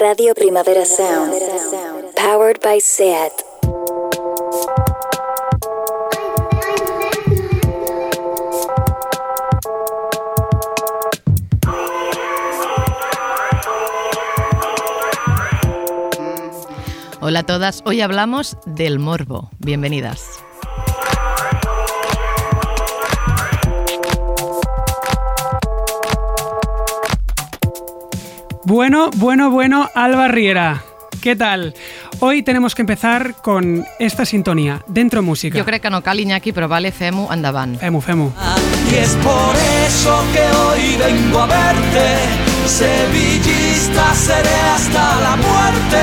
Radio Primavera Sound. Powered by SEAT. Hola a todas, hoy hablamos del morbo. Bienvenidas. Bueno, bueno, bueno, Alba Riera. ¿Qué tal? Hoy tenemos que empezar con esta sintonía, Dentro Música. Jo crec que no cal Iñaki, però vale, fem-ho endavant. Femu, femu. Y es por eso que hoy vengo a verte. Sevillista seré hasta la muerte.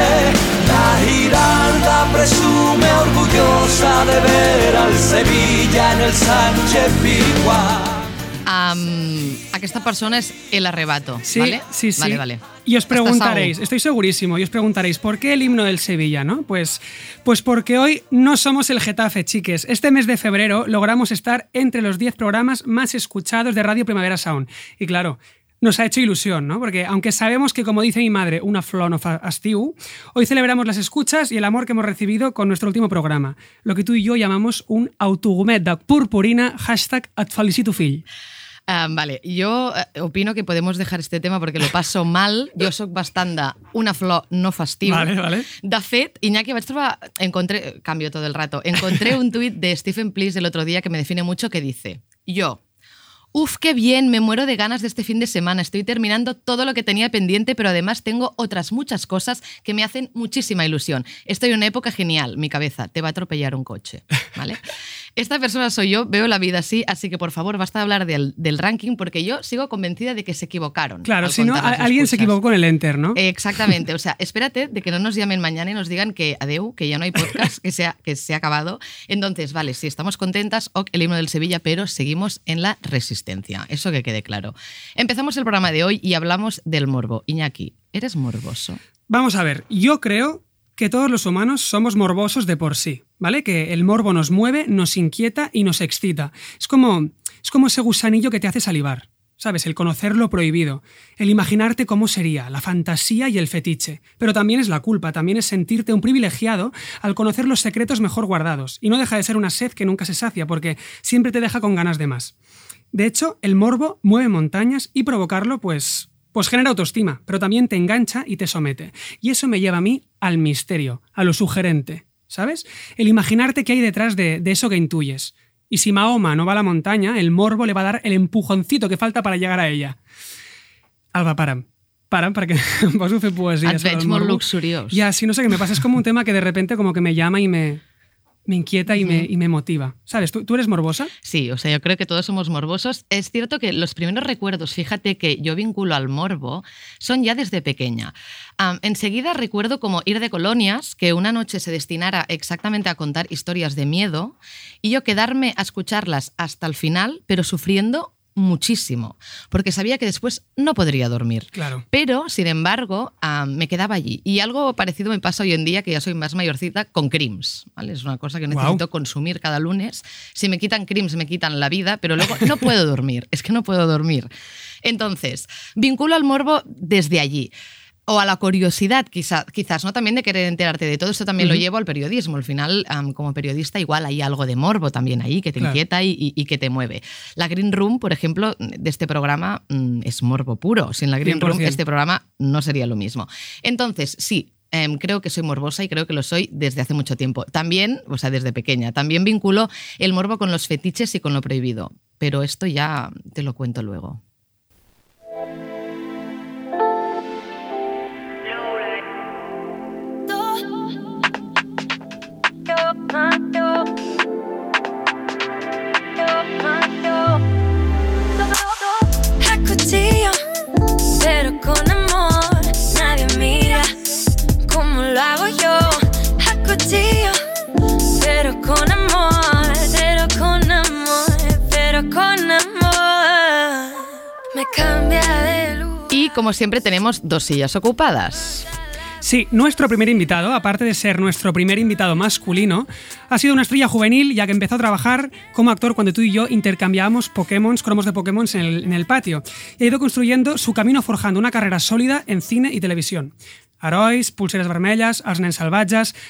La Giralda presume orgullosa de ver al Sevilla en el Sánchez Pizjuán. Aquesta persona és El Arrebato, Sí, ¿vale? sí, sí. Vale, vale. Y os ¿Estás preguntaréis, estoy segurísimo, y os preguntaréis, ¿por qué el himno del Sevilla, no? Pues, pues porque hoy no somos el Getafe, chiques. Este mes de febrero logramos estar entre los 10 programas más escuchados de Radio Primavera Sound. Y claro, nos ha hecho ilusión, ¿no? Porque aunque sabemos que, como dice mi madre, una flor no fa estiu, hoy celebramos las escuchas y el amor que hemos recibido con nuestro último programa, lo que tú y yo llamamos un autogomet de purpurina, hashtag et felicito fill. Um, vale, jo eh, opino que podemos dejar este tema perquè lo passo mal. Jo sóc bastant de una flor no festiu. Vale, vale. De fet, Iñaki, vaig trobar... Encontré... Cambio todo el rato. Encontré un tuit de Stephen Please el otro día que me define mucho que dice Yo, Uf, qué bien, me muero de ganas de este fin de semana. Estoy terminando todo lo que tenía pendiente, pero además tengo otras muchas cosas que me hacen muchísima ilusión. Estoy en una época genial. Mi cabeza, te va a atropellar un coche. ¿Vale? Esta persona soy yo, veo la vida así, así que por favor basta de hablar del, del ranking porque yo sigo convencida de que se equivocaron. Claro, si no, alguien se equivocó con el enter, ¿no? Exactamente, o sea, espérate de que no nos llamen mañana y nos digan que adeu, que ya no hay podcast, que se ha, que se ha acabado. Entonces, vale, sí, estamos contentas, ok, el himno del Sevilla, pero seguimos en la resistencia, eso que quede claro. Empezamos el programa de hoy y hablamos del morbo. Iñaki, ¿eres morboso? Vamos a ver, yo creo que todos los humanos somos morbosos de por sí, ¿vale? Que el morbo nos mueve, nos inquieta y nos excita. Es como, es como ese gusanillo que te hace salivar, ¿sabes? El conocer lo prohibido, el imaginarte cómo sería, la fantasía y el fetiche. Pero también es la culpa, también es sentirte un privilegiado al conocer los secretos mejor guardados. Y no deja de ser una sed que nunca se sacia, porque siempre te deja con ganas de más. De hecho, el morbo mueve montañas y provocarlo, pues, pues genera autoestima, pero también te engancha y te somete. Y eso me lleva a mí al misterio, a lo sugerente, ¿sabes? El imaginarte qué hay detrás de, de eso que intuyes. Y si Mahoma no va a la montaña, el morbo le va a dar el empujoncito que falta para llegar a ella. Alba, para. Para, perquè em poso a fer poesia. Et veig molt luxuriós. Sí, no sé qué me pasa. Es como un tema que de repente como que me llama y me, me inquieta y, me, y me motiva. ¿Sabes? ¿Tú, ¿Tú eres morbosa? Sí, o sea, yo creo que todos somos morbosos. Es cierto que los primeros recuerdos, fíjate que yo vinculo al morbo, son ya desde pequeña. Am, enseguida recuerdo como ir de colonias, que una noche se destinara exactamente a contar historias de miedo y yo quedarme a escucharlas hasta el final, pero sufriendo muchísimo, porque sabía que después no podría dormir. Claro. Pero, sin embargo, ah, me quedaba allí. Y algo parecido me pasa hoy en día, que ya soy más mayorcita, con Crims. ¿vale? Es una cosa que necesito consumir cada lunes. Si me quitan Crims, me quitan la vida, pero luego no puedo dormir. Es que no puedo dormir. Entonces, vinculo al morbo desde allí. O a la curiosidad, quizá- quizás, ¿no? También de querer enterarte de todo. Esto también lo llevo al periodismo. Al final, como periodista, igual hay algo de morbo también ahí que te Claro. inquieta y, y- y que te mueve. La Green Room, por ejemplo, de este programa mm, es morbo puro. Sin la Green Room, 100%. este programa no sería lo mismo. Entonces, sí. em, creo que soy morbosa y creo que lo soy desde hace mucho tiempo. También, o sea, desde pequeña, también vinculo el morbo con los fetiches y con lo prohibido. Pero esto ya te lo cuento luego. Como siempre tenemos dos sillas ocupadas. Sí, nuestro primer invitado, aparte de ser nuestro primer invitado masculino, ha sido una estrella juvenil ya que empezó a trabajar como actor cuando tú y yo intercambiábamos Pokémon, cromos de Pokémon en el, patio. Y ha ido construyendo su camino forjando una carrera sólida en cine y televisión. Herois, Pulseres vermelles, Els nens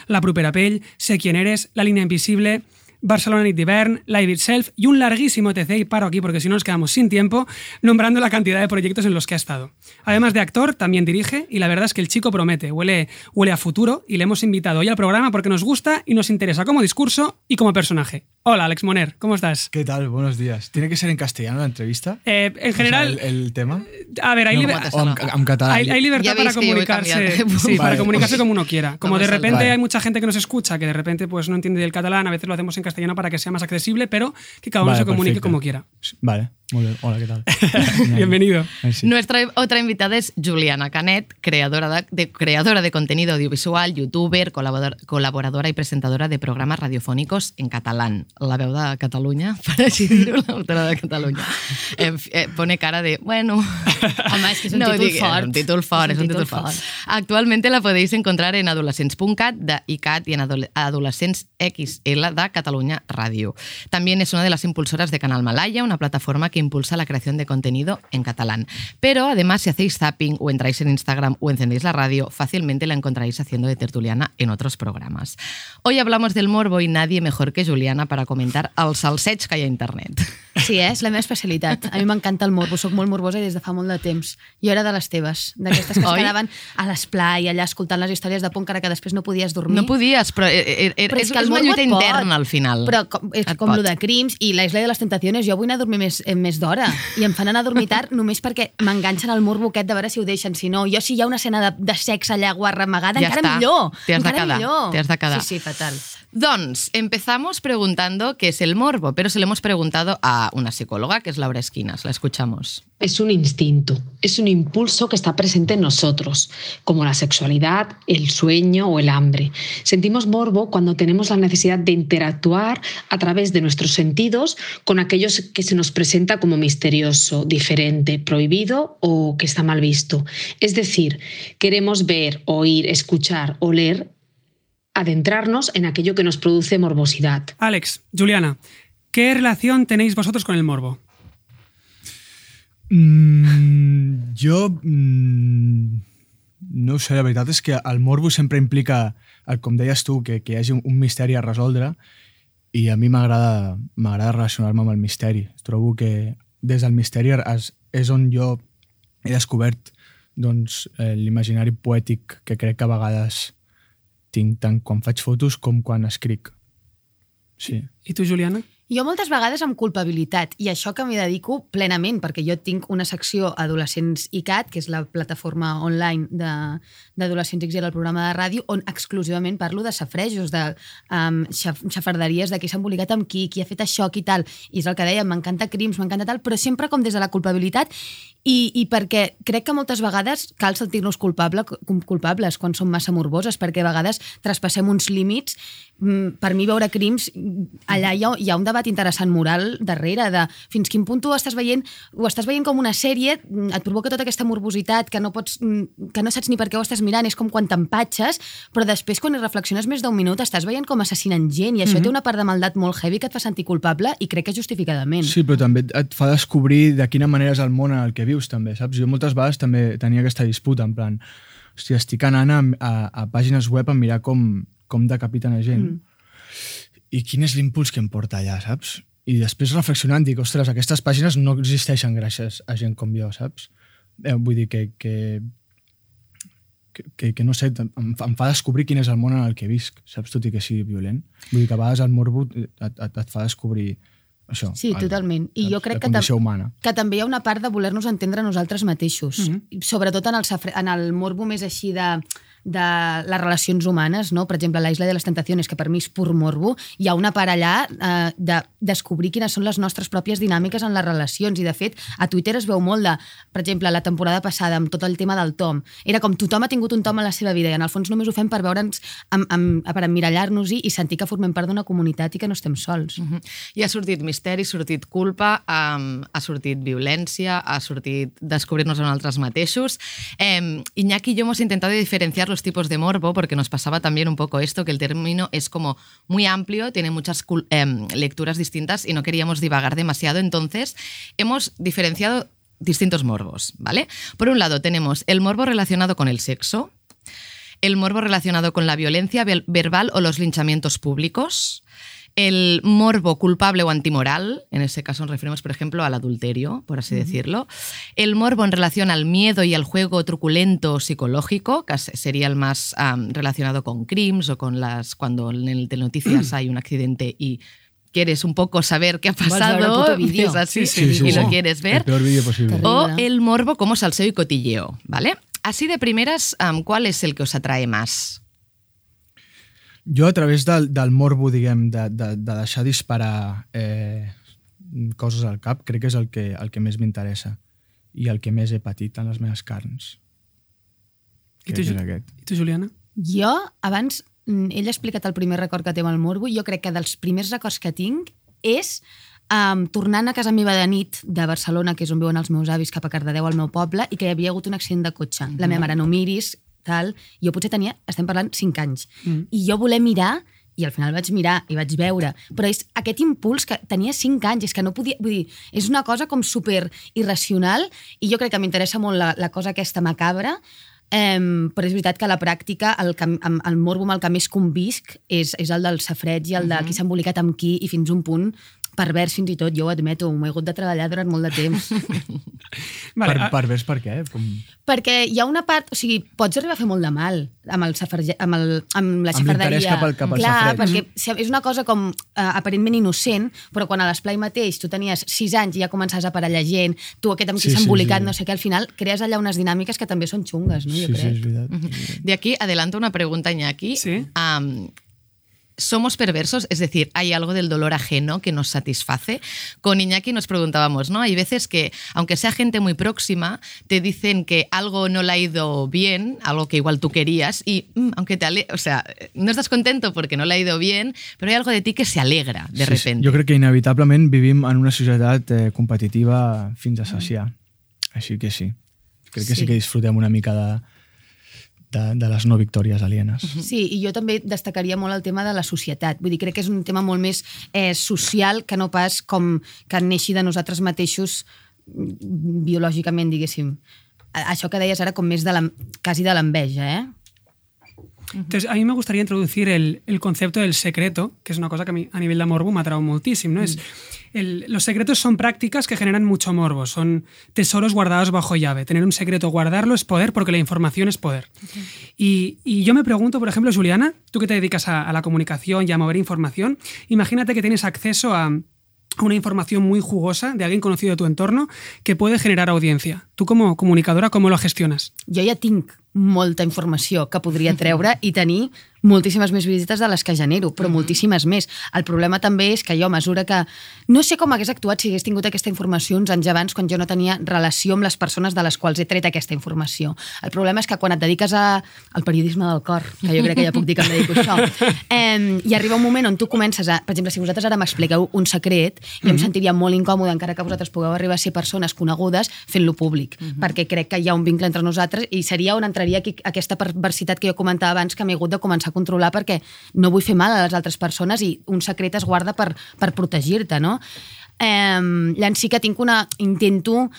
La propera pell, Sé quién eres, La línea invisible, Barcelona Nit d'hivern, Live Itself y un larguísimo TC, y paro aquí porque si no nos quedamos sin tiempo, nombrando la cantidad de proyectos en los que ha estado. Además de actor, también dirige y la verdad es que el chico promete, huele, huele a futuro y le hemos invitado hoy al programa porque nos gusta y nos interesa como discurso y como personaje. Hola, Alex Moner, ¿cómo estás? ¿Qué tal? Buenos días. ¿Tiene que ser en castellano la entrevista? Eh, en O sea, general, el, el tema? a ver, hay, No, liber- o en, ca- en catalán. hay, hay libertad para comunicarse, sí, para Vale. comunicarse como uno quiera. Como Vamos de repente Vale. hay mucha gente que nos escucha que de repente pues no entiende el catalán, a veces lo hacemos en castellano para que sea más accesible, pero que cada uno Vale, se comunique perfecto. como quiera. Vale, muy bien. Hola, ¿qué tal? Bienvenido. Merci. Nuestra otra invitada es Juliana Canet, creadora de, de- creadora de contenido audiovisual, youtuber, colaborador- colaboradora y presentadora de programas radiofónicos en catalán. La veu de Catalunya, per així dir-ho, l'autora de Catalunya. Eh, eh, pone cara de, bueno... Home, és que és un títol digui- fort. Un títol fort, és un títol fort. Actualmente la podéis encontrar en adolescents.cat de ICAT y en adole- Adolescents XL de Cataluña Radio. También es una de las impulsoras de Canal Malaya, una plataforma que impulsa la creación de contenido en catalán. Pero además, si hacéis zapping o entráis en Instagram o encendéis la radio, fácilmente la encontraréis haciendo de tertuliana en otros programas. Hoy hablamos del morbo y nadie mejor que Juliana para comentar els salseig que hi ha a internet. Sí, eh? és la meva especialitat. A mi m'encanta el morbo, sóc molt morbosa des de fa molt de temps. Jo era de les teves, d'aquestes que es quedaven a l'esplai, allà escoltant les històries de por encara que després no podies dormir. No podies, però, eh, eh, Però és, que el és una lluita pot. interna al final. Però com, és Et com pot. lo de crims i la Isla de les Tentaciones, jo vull anar a dormir més, eh, més d'hora i em fan anar a dormir tard només perquè m'enganxen el morbo aquest de veure si ho deixen, si no. Jo si hi ha una escena de, de sexe allà guarra amagada, Ja encara està. millor. T'hi has de encara quedar, millor. t'hi has de quedar. Sí, sí, fatal. Doncs empezamos preguntando qué es el morbo, pero se lo hemos preguntado a una psicóloga, que es Laura Esquinas. La escuchamos. Es un instinto, es un impulso que está presente en nosotros, como la sexualidad, el sueño o el hambre. Sentimos morbo cuando tenemos la necesidad de interactuar a través de nuestros sentidos con aquellos que se nos como misterioso, diferente, prohibido o que está mal visto. Es decir, queremos ver, oír, escuchar, oler, adentrarnos en aquello que nos produce morbosidad. Alex, Juliana, ¿qué relación tenéis vosotros con el morbo? Mm, jo... Mm, no sé, la veritat és que el morbo sempre implica, com deies tu, que, que hi hagi un misteri a resoldre i a mi m'agrada m'agrada relacionar-me amb el misteri. Trobo que des del misteri es, és on jo he descobert doncs, eh, l'imaginari poètic que crec que a vegades tinc tant quan faig fotos com quan escric. Sí. ¿Y tú, Juliana? Jo moltes vegades amb culpabilitat, i això que m'hi dedico plenament, perquè jo tinc una secció Adolescents ICAT, que és la plataforma online d'Adolescents XL, el programa de ràdio, on exclusivament parlo de safrejos, de um, xaf xafarderies, de qui s'ha embolicat amb qui, qui ha fet això, qui tal. I és el que deia, m'encanta crims, m'encanta tal, però sempre com des de la culpabilitat i, i perquè crec que moltes vegades cal sentir-nos culpable, culpables quan som massa morboses, perquè a vegades traspassem uns límits. Mm, Per mi veure crims, allà hi ha, hi ha un debat interessant moral darrere de fins quin punt tu estàs veient, ho estàs veient com una sèrie, mm, et provoca tota aquesta morbositat que no, pots, mm, que no saps ni per què ho estàs mirant, és com quan t'empatxes, però després quan hi reflexiones més d'un minut estàs veient com assassinen gent i això té una part de maldat molt heavy que et fa sentir culpable i crec que justificadament. Sí, però també et- et fa descobrir de quina manera és el món en el que vius, també, saps? Jo moltes vegades també tenia aquesta disputa, en plan, hòstia, estic anant a, a, a pàgines web a mirar com, com decapiten a gent. Mm. I quin és l'impuls que em porta allà, saps? I després reflexionant dic, ostres, aquestes pàgines no existeixen gràcies a gent com jo, saps? Eh, vull dir que, que, que, que, que no sé, em, fa- em fa descobrir quin és el món en el que visc, saps? Tot i que sigui violent. Vull dir que a vegades el morbo et, et, et fa descobrir això. Sí, el- totalment. I jo crec que humana. que també hi ha una part de voler-nos entendre nosaltres mateixos, mm -hmm. sobretot en el, safre- en el morbo més així de de les relacions humanes, no? per exemple, la Isla de les Tentaciones, que per mi és pur morbo, hi ha una part allà eh, de descobrir quines són les nostres pròpies dinàmiques en les relacions, i de fet, a Twitter es veu molt de, per exemple, la temporada passada, amb tot el tema del Tom, era com tothom ha tingut un Tom a la seva vida, i en el fons només ho fem per veure'ns, amb, per emmirallar-nos-hi i sentir que formem part d'una comunitat i que no estem sols. Mhm. I ha sortit misteri, ha sortit culpa, um, ha sortit violència, ha sortit descobrir-nos a nosaltres mateixos. Eh, Iñaki y yo hemos intentado diferenciar los tipos de morbo porque nos pasaba también un poco esto, que el término es como muy amplio, tiene muchas em, lecturas distintas y no queríamos divagar demasiado. Entonces, hemos diferenciado distintos morbos, ¿vale? Por un lado tenemos el morbo relacionado con el sexo, el morbo relacionado con la violencia verbal o los linchamientos públicos, el morbo culpable o antimoral, en ese caso nos referimos, por ejemplo, al adulterio, por así decirlo, el morbo en relación al miedo y al juego truculento psicológico, que sería el más relacionado con crimes o con las cuando en el telenoticias hay un accidente y quieres un poco saber qué ha pasado, es así, Sí, sí, y sí. lo quieres ver. El peor vídeo posible. Terrible. O el morbo como salseo y cotilleo, ¿vale? Así de primeras, ¿cuál es el que os atrae más? Jo, a través del, del morbo, diguem, de, de, de deixar disparar eh, coses al cap, crec que és el que, el que més m'interessa i el que més he patit en les meves carns. I tu. I tu, Juliana? Jo, abans, mm, ell ha explicat el primer record que té amb el morbo, i jo crec que dels primers records que tinc és um, tornant a casa meva de nit de Barcelona, que és on viuen els meus avis, cap a Cardedeu, al meu poble, i que hi havia hagut un accident de cotxe. La meva mare no miris, tal. Jo potser tenia, estem parlant, 5 anys. Mm. I jo voler mirar i al final vaig mirar i vaig veure, però és aquest impuls que tenia 5 anys, és que no podia, vull dir, és una cosa com super irracional i jo crec que m'interessa molt la, la cosa aquesta macabra, Um, però és veritat que a la pràctica el, que, el morbo amb el que més convisc és, és el del safreig i el de qui s'ha embolicat amb qui i fins un punt pervers fins i tot, jo ho admeto, m'he hagut de treballar durant molt de temps. Vale, per, a- per ves per què? Com... Perquè hi ha una part, o sigui, pots arribar a fer molt de mal amb, el safarge, amb, el, amb la Amb l'interès xafarderia. cap al- cap al Clar, safreig. perquè si- és una cosa com eh, aparentment innocent, però quan a l'esplai mateix tu tenies 6 anys i ja començaves a aparellar gent, tu aquest amb qui Sí, s'ha sí, embolicat, sí. no sé què, al final crees allà unes dinàmiques que també són xungues, no? Sí, jo sí, crec. és veritat. De aquí adelanto una pregunta, Iñaki. Sí. Am, ¿Somos perversos? Es decir, ¿hay algo del dolor ajeno que nos satisface? Con Iñaki nos preguntábamos, ¿no? Hay veces que, aunque sea gente muy próxima, te dicen que algo no le ha ido bien, algo que igual tú querías, y mm, aunque te ale o sea, no estás contento porque no le ha ido bien, pero hay algo de ti que se alegra de Sí, sí. repente. Jo crec que inevitablement vivim en una societat eh, competitiva fins a saciar. Així que sí. Crec que sí, Sí. que disfrutem una mica de, de, de les no victòries alienes. Sí, i jo també destacaria molt el tema de la societat. Vull dir, crec que és un tema molt més eh, social que no pas com que neixi de nosaltres mateixos mm, biològicament, diguéssim. Això que deies ara com més de la, quasi de l'enveja, eh? Entonces, a mí me gustaría introducir el, el concepto del secreto, que es una cosa que a, mí, a nivel de morbo me ha atraído muchísimo. ¿no? Es, el- los secretos son prácticas que generan mucho morbo, son tesoros guardados bajo llave. Tener un secreto, guardarlo es poder porque la información es poder. Y, y yo me pregunto, por ejemplo, Juliana, tú que te dedicas a, a la comunicación y a mover información, imagínate que tienes acceso a una información muy jugosa de alguien conocido de tu entorno que puede generar audiencia. Tú como comunicadora, ¿cómo lo gestionas? Jo ja tinc molta informació que podria treure i tenir moltíssimes més visites de les que genero, però moltíssimes més. El problema també és que jo, a mesura que... No sé com hagués actuat si hagués tingut aquesta informació uns anys abans, quan jo no tenia relació amb les persones de les quals he tret aquesta informació. El problema és que quan et dediques a, al periodisme del cor, que jo crec que ja puc dir que em dedico a això, eh, i arriba un moment on tu comences a... Per exemple, si vosaltres ara m'expliqueu un secret, jo em sentiria molt incòmode, encara que vosaltres pugueu arribar a ser persones conegudes, fent-lo públic, perquè crec que hi ha un vincle entre nosaltres i seria on entraria aquí aquesta perversitat que jo comentava abans que m'he hagut de començar a controlar perquè no vull fer mal a les altres persones i un secret es guarda per, per protegir-te, no? Eh, llavors sí que tinc una... Intento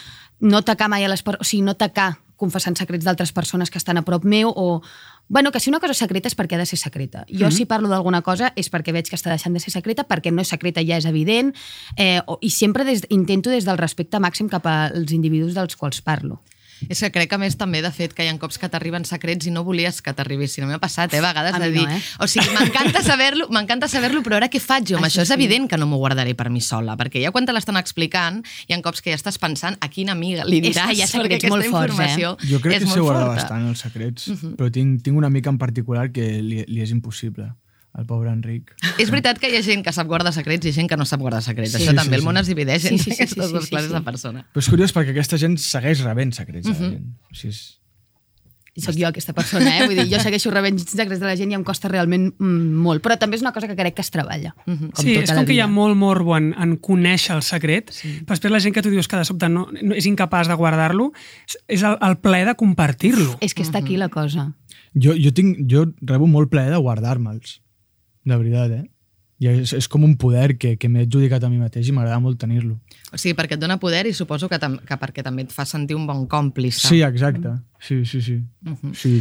no tacar mai a les persones, o sigui, no tacar confessant secrets d'altres persones que estan a prop meu o... Bueno, que si una cosa és secreta és perquè ha de ser secreta. Jo, mm -hmm. si parlo d'alguna cosa, és perquè veig que està deixant de ser secreta, perquè no és secreta, ja és evident, eh, o, i sempre des, intento des del respecte màxim cap als individus dels quals parlo. És que crec que a més també, de fet, que hi ha cops que t'arriben secrets i no volies que t'arribessin. A mi m'ha passat, eh, a vegades, A de dir... no, eh? O sigui, m'encanta saber-lo, m'encanta saber-lo, però ara què faig jo amb això? Això És evident que no m'ho guardaré per mi sola, perquè ja quan te l'estan explicant, hi ha cops que ja estàs pensant a quina amiga li ha perquè secrets aquesta molt forts, eh? Jo crec és que guardar forta. bastant els secrets, però tinc, tinc una amica en particular que li, li és impossible, el pobre Enric. És veritat que hi ha gent que sap guardar secrets i gent que no sap guardar secrets. Sí, Això sí, també, sí, el món sí. es divideix Sí, en sí, sí, sí, aquestes sí, dues sí, classes sí. de persona. Però és curiós perquè aquesta gent segueix rebent secrets de la gent. O sigui, és... I soc jo aquesta persona, eh? Vull dir, jo segueixo rebent secrets de la gent i em costa realment mm, molt. Però també és una cosa que crec que es treballa. Com sí, tota és la com que hi ha molt morbo en, en conèixer el secret, sí. però després la gent que tu dius que de sobte no, no és incapaç de guardar-lo, és- és el, el plaer de compartir-lo. És que està aquí la cosa. Jo, jo, tinc, jo rebo molt plaer de guardar-me'ls. De veritat, eh? I és, és com un poder que, que m'he adjudicat a mi mateix i m'agrada molt tenir-lo. O sigui, perquè et dona poder i suposo que, tam que perquè també et fa sentir un bon còmplice. Sí, exacte. Sí, sí, sí. sí,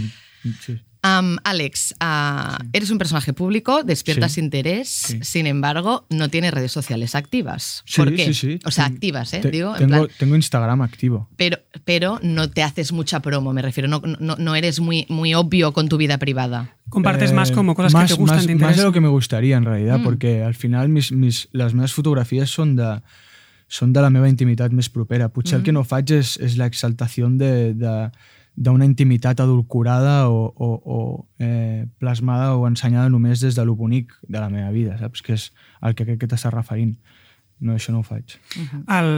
sí. Am, Alex, ah, eres un personaje público, despiertas Sí. interés, Sí. sin embargo, no tienes redes sociales activas. Sí, ¿Por qué? sí, sí. O sea, Ten- activas, ¿eh? te- Digo, en tengo, plan- tengo Instagram activo. pero, pero no te haces mucha promo, me refiero. No, no, no eres muy, muy obvio con tu vida privada. Compartes Eh, más como cosas más, que te gustan, más- te más de lo que me gustaría, en realidad, Mm. porque al final mis, mis, les meves fotografies són de, són de la meva intimitat més propera. Potser Mm. el que no faig és, és l'exaltació de, de, d'una intimitat adulcorada o, o, o eh, plasmada o ensenyada només des de lo bonic de la meva vida, saps? Que és el que crec que t'estàs referint. No, això no ho faig. el,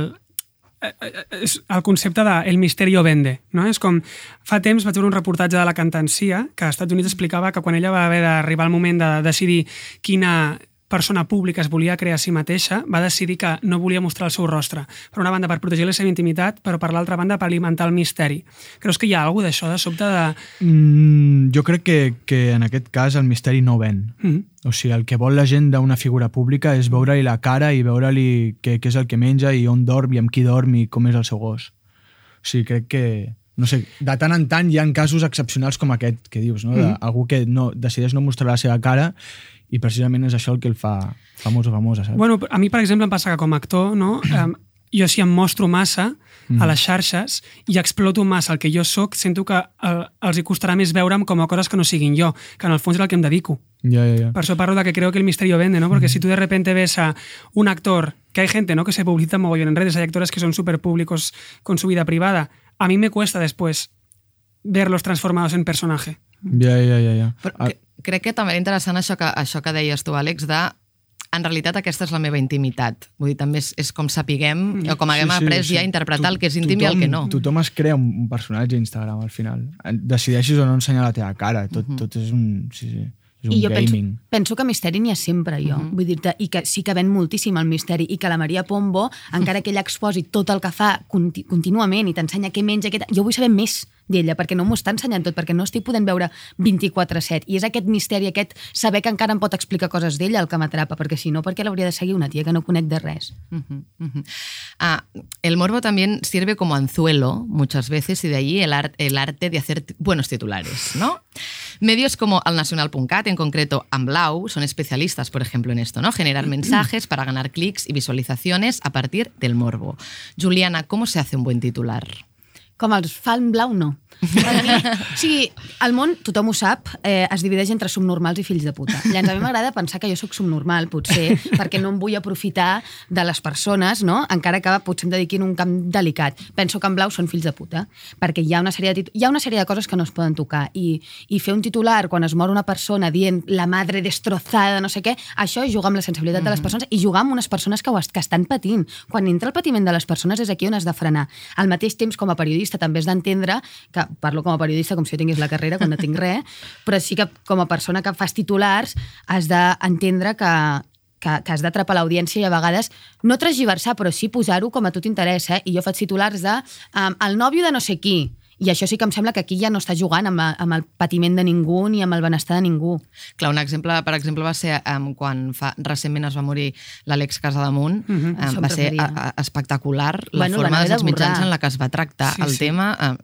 eh, eh, és el concepte de el misterio vende. No? És com, fa temps vaig veure un reportatge de la cantancia que als Estats Units explicava que quan ella va haver d'arribar al moment de decidir quina persona pública es volia crear a si mateixa, va decidir que no volia mostrar el seu rostre. Per una banda, per protegir la seva intimitat, però per l'altra banda, per alimentar el misteri. Creus que hi ha alguna d'això, de sobte de... Mm, jo crec que, que en aquest cas el misteri no ven. Mm. O sigui, el que vol la gent d'una figura pública és veure-li la cara i veure-li què, què és el que menja i on dorm i amb qui dorm i com és el seu gos. O sigui, crec que... No sé, de tant en tant hi ha casos excepcionals com aquest que dius, no? Mm. D'algú que no, decideix no mostrar la seva cara i precisament és això el que el fa famós o famosa, saps? Bueno, a mi, per exemple, em passa que com a actor, no, um, jo si em mostro massa a les xarxes i exploto massa el que jo sóc, sento que el, els hi costarà més veure'm com a coses que no siguin jo, que en el fons és el que em dedico. Ja, ja, ja. Por eso parlo de que creo que el misterio vende, ¿no? Porque si tú de repente ves a un actor, que hay gente, ¿no? Que se publicita mogollón en redes, hay actores que son súper públicos con su vida privada. A mí me cuesta después verlos transformados en personaje. Ja, ja, ja, ja. Però Ah, cre- crec que també era interessant això que, això que deies tu, Àlex, de en realitat aquesta és la meva intimitat. Vull dir, també és, és com sapiguem, o com haguem après ja a interpretar el que és íntim i el que no. Tothom es crea un, un personatge a Instagram al final. Decideixis o no ensenyar la teva cara. Tot, tot és un... Sí, sí. És un I jo penso, gaming. penso que misteri n'hi ha sempre, jo. Vull dir-te, i que sí que ven moltíssim el misteri, i que la Maria Pombo, encara que ella exposi tot el que fa conti contínuament i t'ensenya què menja, què... jo vull saber més d'ella, perquè no m'ho està ensenyant tot, perquè no estic podent veure 24-7. I és aquest misteri, aquest saber que encara em pot explicar coses d'ella el que m'atrapa, perquè si no, perquè l'hauria de seguir una tia que no conec de res. Ah, el morbo también sirve como anzuelo muchas veces y de ahí el, ar- el arte de hacer buenos titulares, ¿no? Medios como el Nacional.cat, en concreto Amblau, son especialistas, por ejemplo, en esto, ¿no? Generar mensajes para ganar clics y visualizaciones a partir del morbo. Juliana, ¿cómo se hace un buen titular? Com els fan blau, no. Mi, o sigui, el món, tothom ho sap, eh, es divideix entre subnormals i fills de puta. Llavors, a mi m'agrada pensar que jo sóc subnormal, potser, perquè no em vull aprofitar de les persones, no? encara que potser em dediquin un camp delicat. Penso que en blau són fills de puta, perquè hi ha una sèrie de, hi ha una sèrie de coses que no es poden tocar. I, I fer un titular quan es mor una persona dient la madre destrozada, no sé què, això és jugar amb la sensibilitat de les persones i jugar amb unes persones que, ho que estan patint. Quan entra el patiment de les persones és aquí on has de frenar. Al mateix temps, com a periodista, també has d'entendre que parlo com a periodista com si jo tingués la carrera, quan no tinc res, però sí que com a persona que fas titulars has d'entendre que, que, que has d'atrapar l'audiència i a vegades no transgiversar, però sí posar-ho com a tu t'interessa. I jo faig titulars de um, el nòvio de no sé qui, i això sí que em sembla que aquí ja no està jugant amb, amb el patiment de ningú ni amb el benestar de ningú. Clar, un exemple, per exemple, va ser um, quan fa, recentment es va morir l'Àlex Casadamunt. Mm -hmm. Això um, va ser a, a, espectacular la Bueno, forma dels mitjans en la que es va tractar Sí, el sí. tema. Um,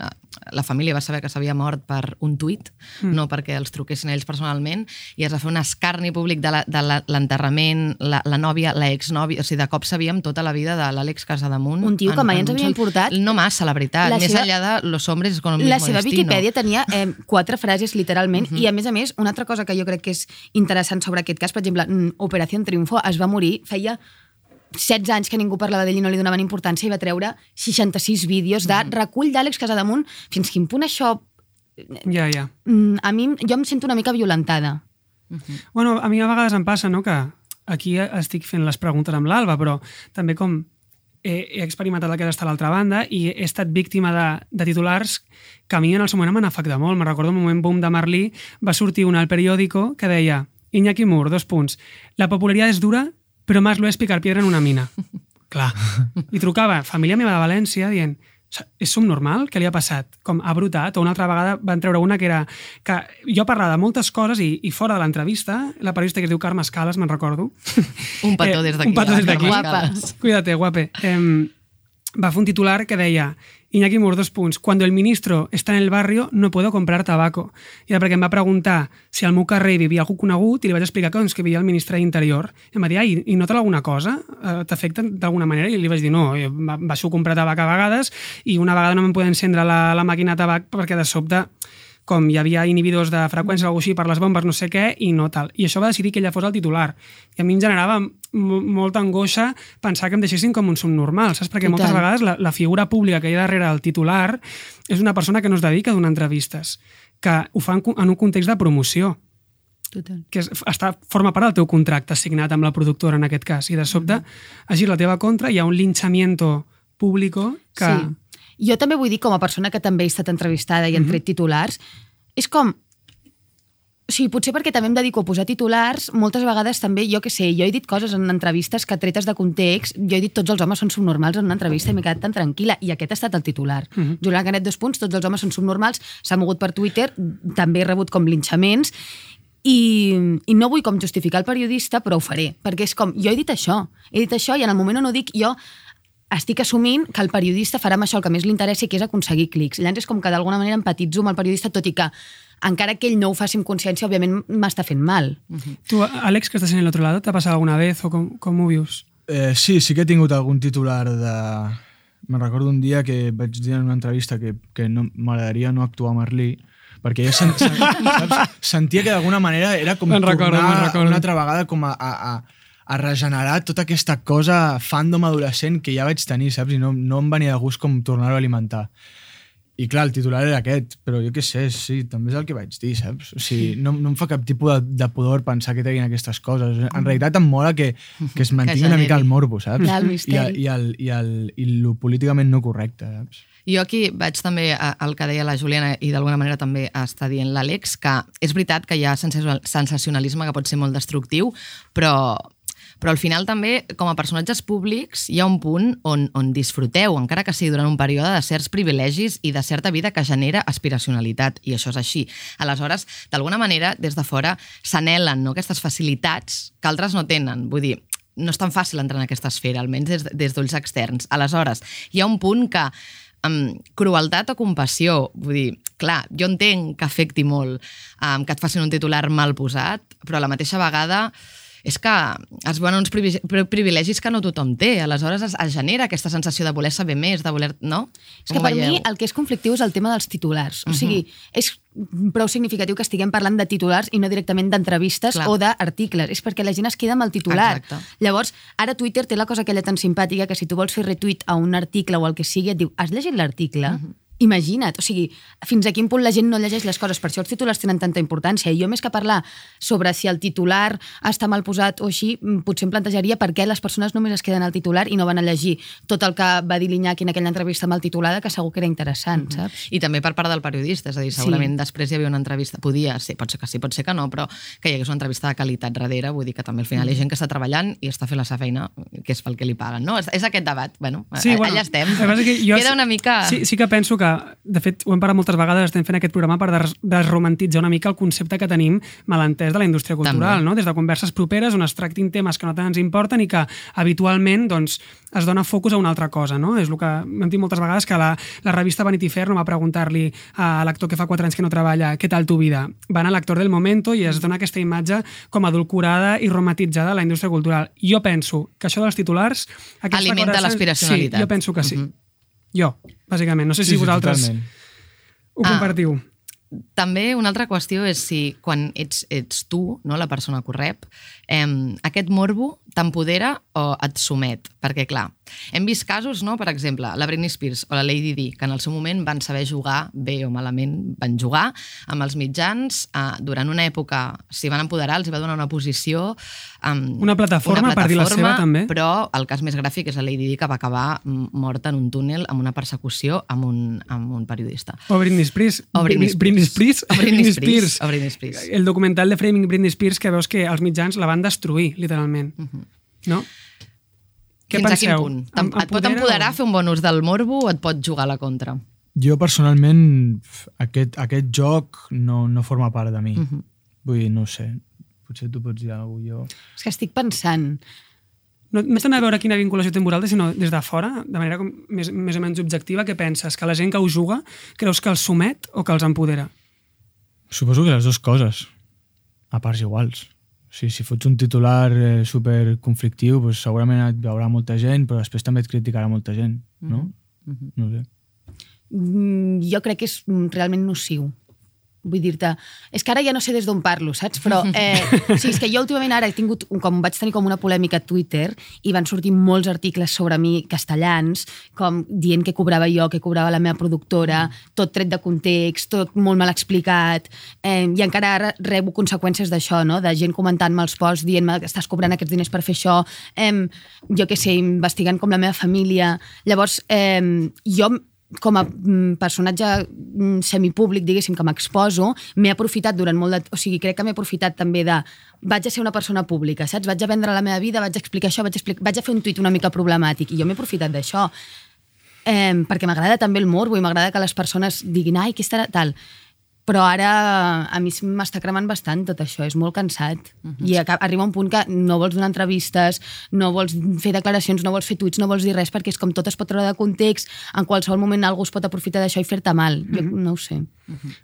la família va saber que s'havia mort per un tuit, mm. no perquè els truquessin ells personalment, i es va fer un escarni públic de la- de la- l'enterrament, la, la nòvia, l'exnòvia, o sigui, de cop sabíem tota la vida de l'Àlex Casadamunt. Un tio que en- mai en ens havia importat. No massa, la veritat. La Més seva- enllà de los hombres con un mismo La seva destino. Viquipèdia tenia eh, quatre frases, literalment, i a més a més, una altra cosa que jo crec que és interessant sobre aquest cas, per exemple, mm, Operació Triunfo es va morir, feia 16 anys que ningú parlava d'ell i no li donaven importància i va treure 66 vídeos de recull d'Àlex Casadamunt. Fins quin punt això... Ja, ja. mm, A mi, jo em sento una mica violentada. Bueno, a mi a vegades em passa, no?, que aquí estic fent les preguntes amb l'Alba, però també com he, he experimentat el que és estar a l'altra banda i he estat víctima de, de titulars que a mi en el seu moment m'han afectat molt. Me recordo un moment boom de Marlí, va sortir un al periòdico que deia Iñaki Mur, dos punts. La popularitat és dura, però más lo és picar piedra en una mina. Clar. I trucava família meva de València dient "Sa- és subnormal? Què li ha passat? Com ha brotat? O una altra vegada van treure una que era que jo parlava de moltes coses i, i fora de l'entrevista, la periodista que es diu Carme Escales, me'n recordo. Un petó des d'aquí, Un petó des d'aquí. Escales. Cuídate, guape. Eh, va fer un titular que deia Iñaki Mur, dos punts. Cuando el ministro está en el barrio, no puedo comprar tabaco. I era perquè em va preguntar si al meu carrer vivia algú conegut i li vaig explicar que, doncs, que vivia el ministre d'Interior. I em va dir, ai, i nota alguna cosa? Eh, T'afecta d'alguna manera? I li vaig dir, no, va- baixo a comprar tabac a vegades i una vegada no me'n podia encendre la, la màquina de tabac perquè de sobte com hi havia inhibidors de freqüència o alguna així per les bombes, no sé què, i no tal. I això va decidir que ella fos el titular. I a mi em generava molta angoixa pensar que em deixessin com un subnormal, saps? Perquè moltes Total. vegades la, la figura pública que hi ha darrere el titular és una persona que no es dedica a donar entrevistes, que ho fa en, un context de promoció Total. que està, forma part del teu contracte signat amb la productora en aquest cas, i de sobte ha girat la teva contra, hi ha un linchamiento público que... Sí. Jo també vull dir, com a persona que també he estat entrevistada i han tret titulars, és com... O sigui, potser perquè també em dedico a posar titulars, moltes vegades també, jo que sé, jo he dit coses en entrevistes que tretes de context, jo he dit tots els homes són subnormals en una entrevista i m'he quedat tan tranquil·la, i aquest ha estat el titular. Mm -hmm. Julián Canet, dos punts, tots els homes són subnormals, s'ha mogut per Twitter, també he rebut com linxaments, i, i no vull com justificar el periodista, però ho faré, perquè és com, jo he dit això, he dit això, i en el moment on ho dic, jo estic assumint que el periodista farà amb això el que més li interessi, que és aconseguir clics. Llavors és com que d'alguna manera empatitzo amb el periodista, tot i que encara que ell no ho faci amb consciència, òbviament m'està fent mal. Tu, Àlex, que estàs en el otro lado, t'ha passat alguna vez o com, com ho vius? Eh, sí, sí que he tingut algun titular de... Me'n recordo un dia que vaig dir en una entrevista que, que no, m'agradaria no actuar a Merlí, perquè jo sen, sen, saps? sentia que d'alguna manera era com recordo, tornar me'n recordo. una altra vegada com a, a, a, a regenerar tota aquesta cosa fandom adolescent que ja vaig tenir, saps? I no, no em venia de gust com tornar-ho a alimentar. I clar, el titular era aquest, però jo què sé, sí, també és el que vaig dir, saps? O sigui, no, no em fa cap tipus de, de pudor pensar que treguin aquestes coses. En realitat em mola que, que es mantingui una mica el morbo, saps? Clar, el I, misteri. i, el, i, el, I el políticament no correcte, saps? Jo aquí vaig també al que deia la Juliana i d'alguna manera també està dient l'Àlex, que és veritat que hi ha sensacional- sensacionalisme que pot ser molt destructiu, però, però al final també, com a personatges públics, hi ha un punt on, on disfruteu, encara que sigui durant un període, de certs privilegis i de certa vida que genera aspiracionalitat, i això és així. Aleshores, d'alguna manera, des de fora, s'anhelen no, aquestes facilitats que altres no tenen. Vull dir, no és tan fàcil entrar en aquesta esfera, almenys des, des d'ulls externs. Aleshores, hi ha un punt que amb crueltat o compassió, vull dir, clar, jo entenc que afecti molt um, que et facin un titular mal posat, però a la mateixa vegada és que es veuen uns privi- pri- privilegis que no tothom té. Aleshores es, es genera aquesta sensació de voler saber més, de voler... No? És que Com per mi el que és conflictiu és el tema dels titulars. O sigui, és prou significatiu que estiguem parlant de titulars i no directament d'entrevistes o d'articles. És perquè la gent es queda amb el titular. Exacte. Llavors, ara Twitter té la cosa aquella tan simpàtica que si tu vols fer retweet a un article o el que sigui, et diu, has llegit l'article? Imagina't, o sigui, fins a quin punt la gent no llegeix les coses, per això els titulars tenen tanta importància. I jo més que parlar sobre si el titular està mal posat o així, mm, potser em plantejaria per què les persones només es queden al titular i no van a llegir tot el que va dir l'Iñaki en aquella entrevista mal titulada, que segur que era interessant, saps? I també per part del periodista, és a dir, segurament sí. després hi havia una entrevista, podia ser, pot ser que sí, pot ser que no, però que hi hagués una entrevista de qualitat darrere, vull dir que també al final hi ha gent que està treballant i està fent la seva feina, que és pel que li paguen, no? És, és aquest debat, bueno, sí, bueno, allà estem. passa és que jo Queda una mica... Sí, sí que penso que, de fet, ho hem parlat moltes vegades, estem fent aquest programa per des- desromantitzar una mica el concepte que tenim malentès de la indústria cultural, També. no? des de converses properes on es tractin temes que no tant ens importen i que habitualment doncs, es dona focus a una altra cosa. No? És el que hem dit moltes vegades que la, la revista Vanity Fair no va preguntar-li a l'actor que fa 4 anys que no treballa què tal tu vida? Van a l'actor del momento i es dona aquesta imatge com adulcorada i romantitzada de la indústria cultural. Jo penso que això dels titulars... Alimenta l'aspiracionalitat. Sí, jo penso que sí. Mhm. Jo, bàsicament. No sé si Sí, sí, vosaltres totalment. ho Ah. compartiu. També una altra qüestió és si quan ets, ets tu, no, la persona que ho rep, eh, aquest morbo t'empodera o et somet? Perquè, clar, hem vist casos, no? per exemple, la Britney Spears o la Lady Di, que en el seu moment van saber jugar, bé o malament, van jugar amb els mitjans, eh, durant una època s'hi van empoderar, els va donar una posició... Eh, Una plataforma per dir la seva, també. Però el cas més gràfic és la Lady Di, que va acabar morta en un túnel amb una persecució amb un, amb un periodista. O Britney Spears. O Britney Spears. Britney Spears. O Britney Spears. O Britney Spears. El documental de Framing Britney Spears que veus que els mitjans la van destruir, literalment. No? Què Fins a quin penseu? punt? Em- Em, et pot empodera empoderar, o- fer un bon ús del morbo o et pot jugar a la contra? Jo, personalment, aquest, aquest joc no, no forma part de mi. Mhm. Vull dir, no ho sé. Potser tu pots dir alguna cosa, jo... És que estic pensant... no, no té a veure quina vinculació té, sinó des de fora, de manera com més, més o menys objectiva, què penses? Que la gent que ho juga creus que els somet o que els empodera? Suposo que les dues coses, a parts iguals. Sigui, si fots un titular eh, super conflictiu, doncs segurament et veurà molta gent, però després també et criticarà molta gent, no? No sé. Mm, jo crec que és mm, realment nociu. Vull dir-te, és que ara ja no sé des d'on parlo, saps? Però eh, o sigui, és que jo últimament ara he tingut, com vaig tenir com una polèmica a Twitter i van sortir molts articles sobre mi castellans, com dient que cobrava jo, que cobrava la meva productora, tot tret de context, tot molt mal explicat, eh, i encara ara rebo conseqüències d'això, no? de gent comentant-me els posts, dient-me que estàs cobrant aquests diners per fer això, eh, jo què sé, investigant com la meva família. Llavors, eh, jo com a mm, personatge mm, semipúblic, diguéssim, que m'exposo, m'he aprofitat durant molt de... O sigui, crec que m'he aprofitat també de... Vaig a ser una persona pública, saps? Vaig a vendre la meva vida, vaig a explicar això, vaig a, explicar, vaig a fer un tuit una mica problemàtic, i jo m'he aprofitat d'això. Eh, perquè m'agrada també el morbo i m'agrada que les persones diguin, ai, qui estarà tal. Però ara a mi m'està cremant bastant tot això, és molt cansat. I aca- arriba un punt que no vols donar entrevistes, no vols fer declaracions, no vols fer tuits, no vols dir res, perquè és com tot es pot treure de context, en qualsevol moment algú es pot aprofitar d'això i fer-te mal. Jo no ho sé.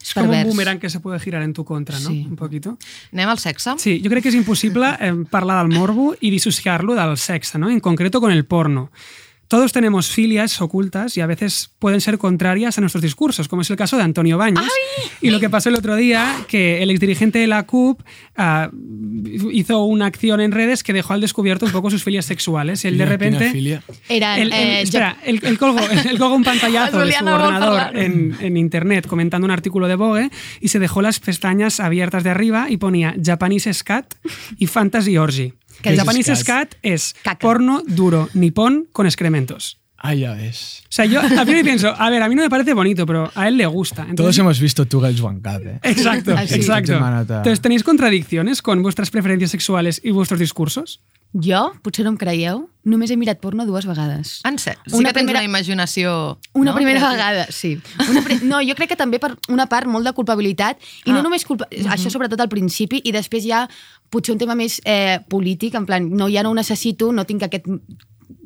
Es como un boomerang que se puede girar en tu contra, ¿no? Sí. Un poquito. Anem al sexe? Sí, jo crec que és impossible eh, parlar del morbo i dissociar-lo del sexe, ¿no? En concreto con el porno. Todos tenemos filias ocultas y a veces pueden ser contrarias a nuestros discursos, como es el caso de Antonio Baños. Y lo que pasó el otro día, que el exdirigente de la CUP ah, hizo una acción en redes que dejó al descubierto un poco sus filias sexuales. Y él de repente... Eren, El, el- eh, espera, el, un pantallazo de su ordenador en, en internet comentando un artículo de Vogue y se dejó las pestañas abiertas de arriba y ponía Japanese Scat y Fantasy Orgy. ¿Qué El es Japanese scat? Es Caca. porno duro nipón con excrementos. Ah, ya ves. O sea, yo a priori pienso, a ver, a mí no me parece bonito, pero a él le gusta. Todos hemos visto Two Girls One Cup, eh? Exacto, Ah, exacto. Entonces, ¿tenéis contradicciones con vuestras preferencias sexuales y vuestros discursos? Jo, potser no em creieu, només he mirat porno dues vegades. En sèrio? Sí Una que tens primera- una imaginació... Una no? primera Creativa. vegada, sí. Una pri... No, jo crec que també per una part molt de culpabilitat, i Ah. no només culpa... això sobretot al principi, i després ja potser un tema més eh, polític, en plan, no, ja no ho necessito, no tinc aquest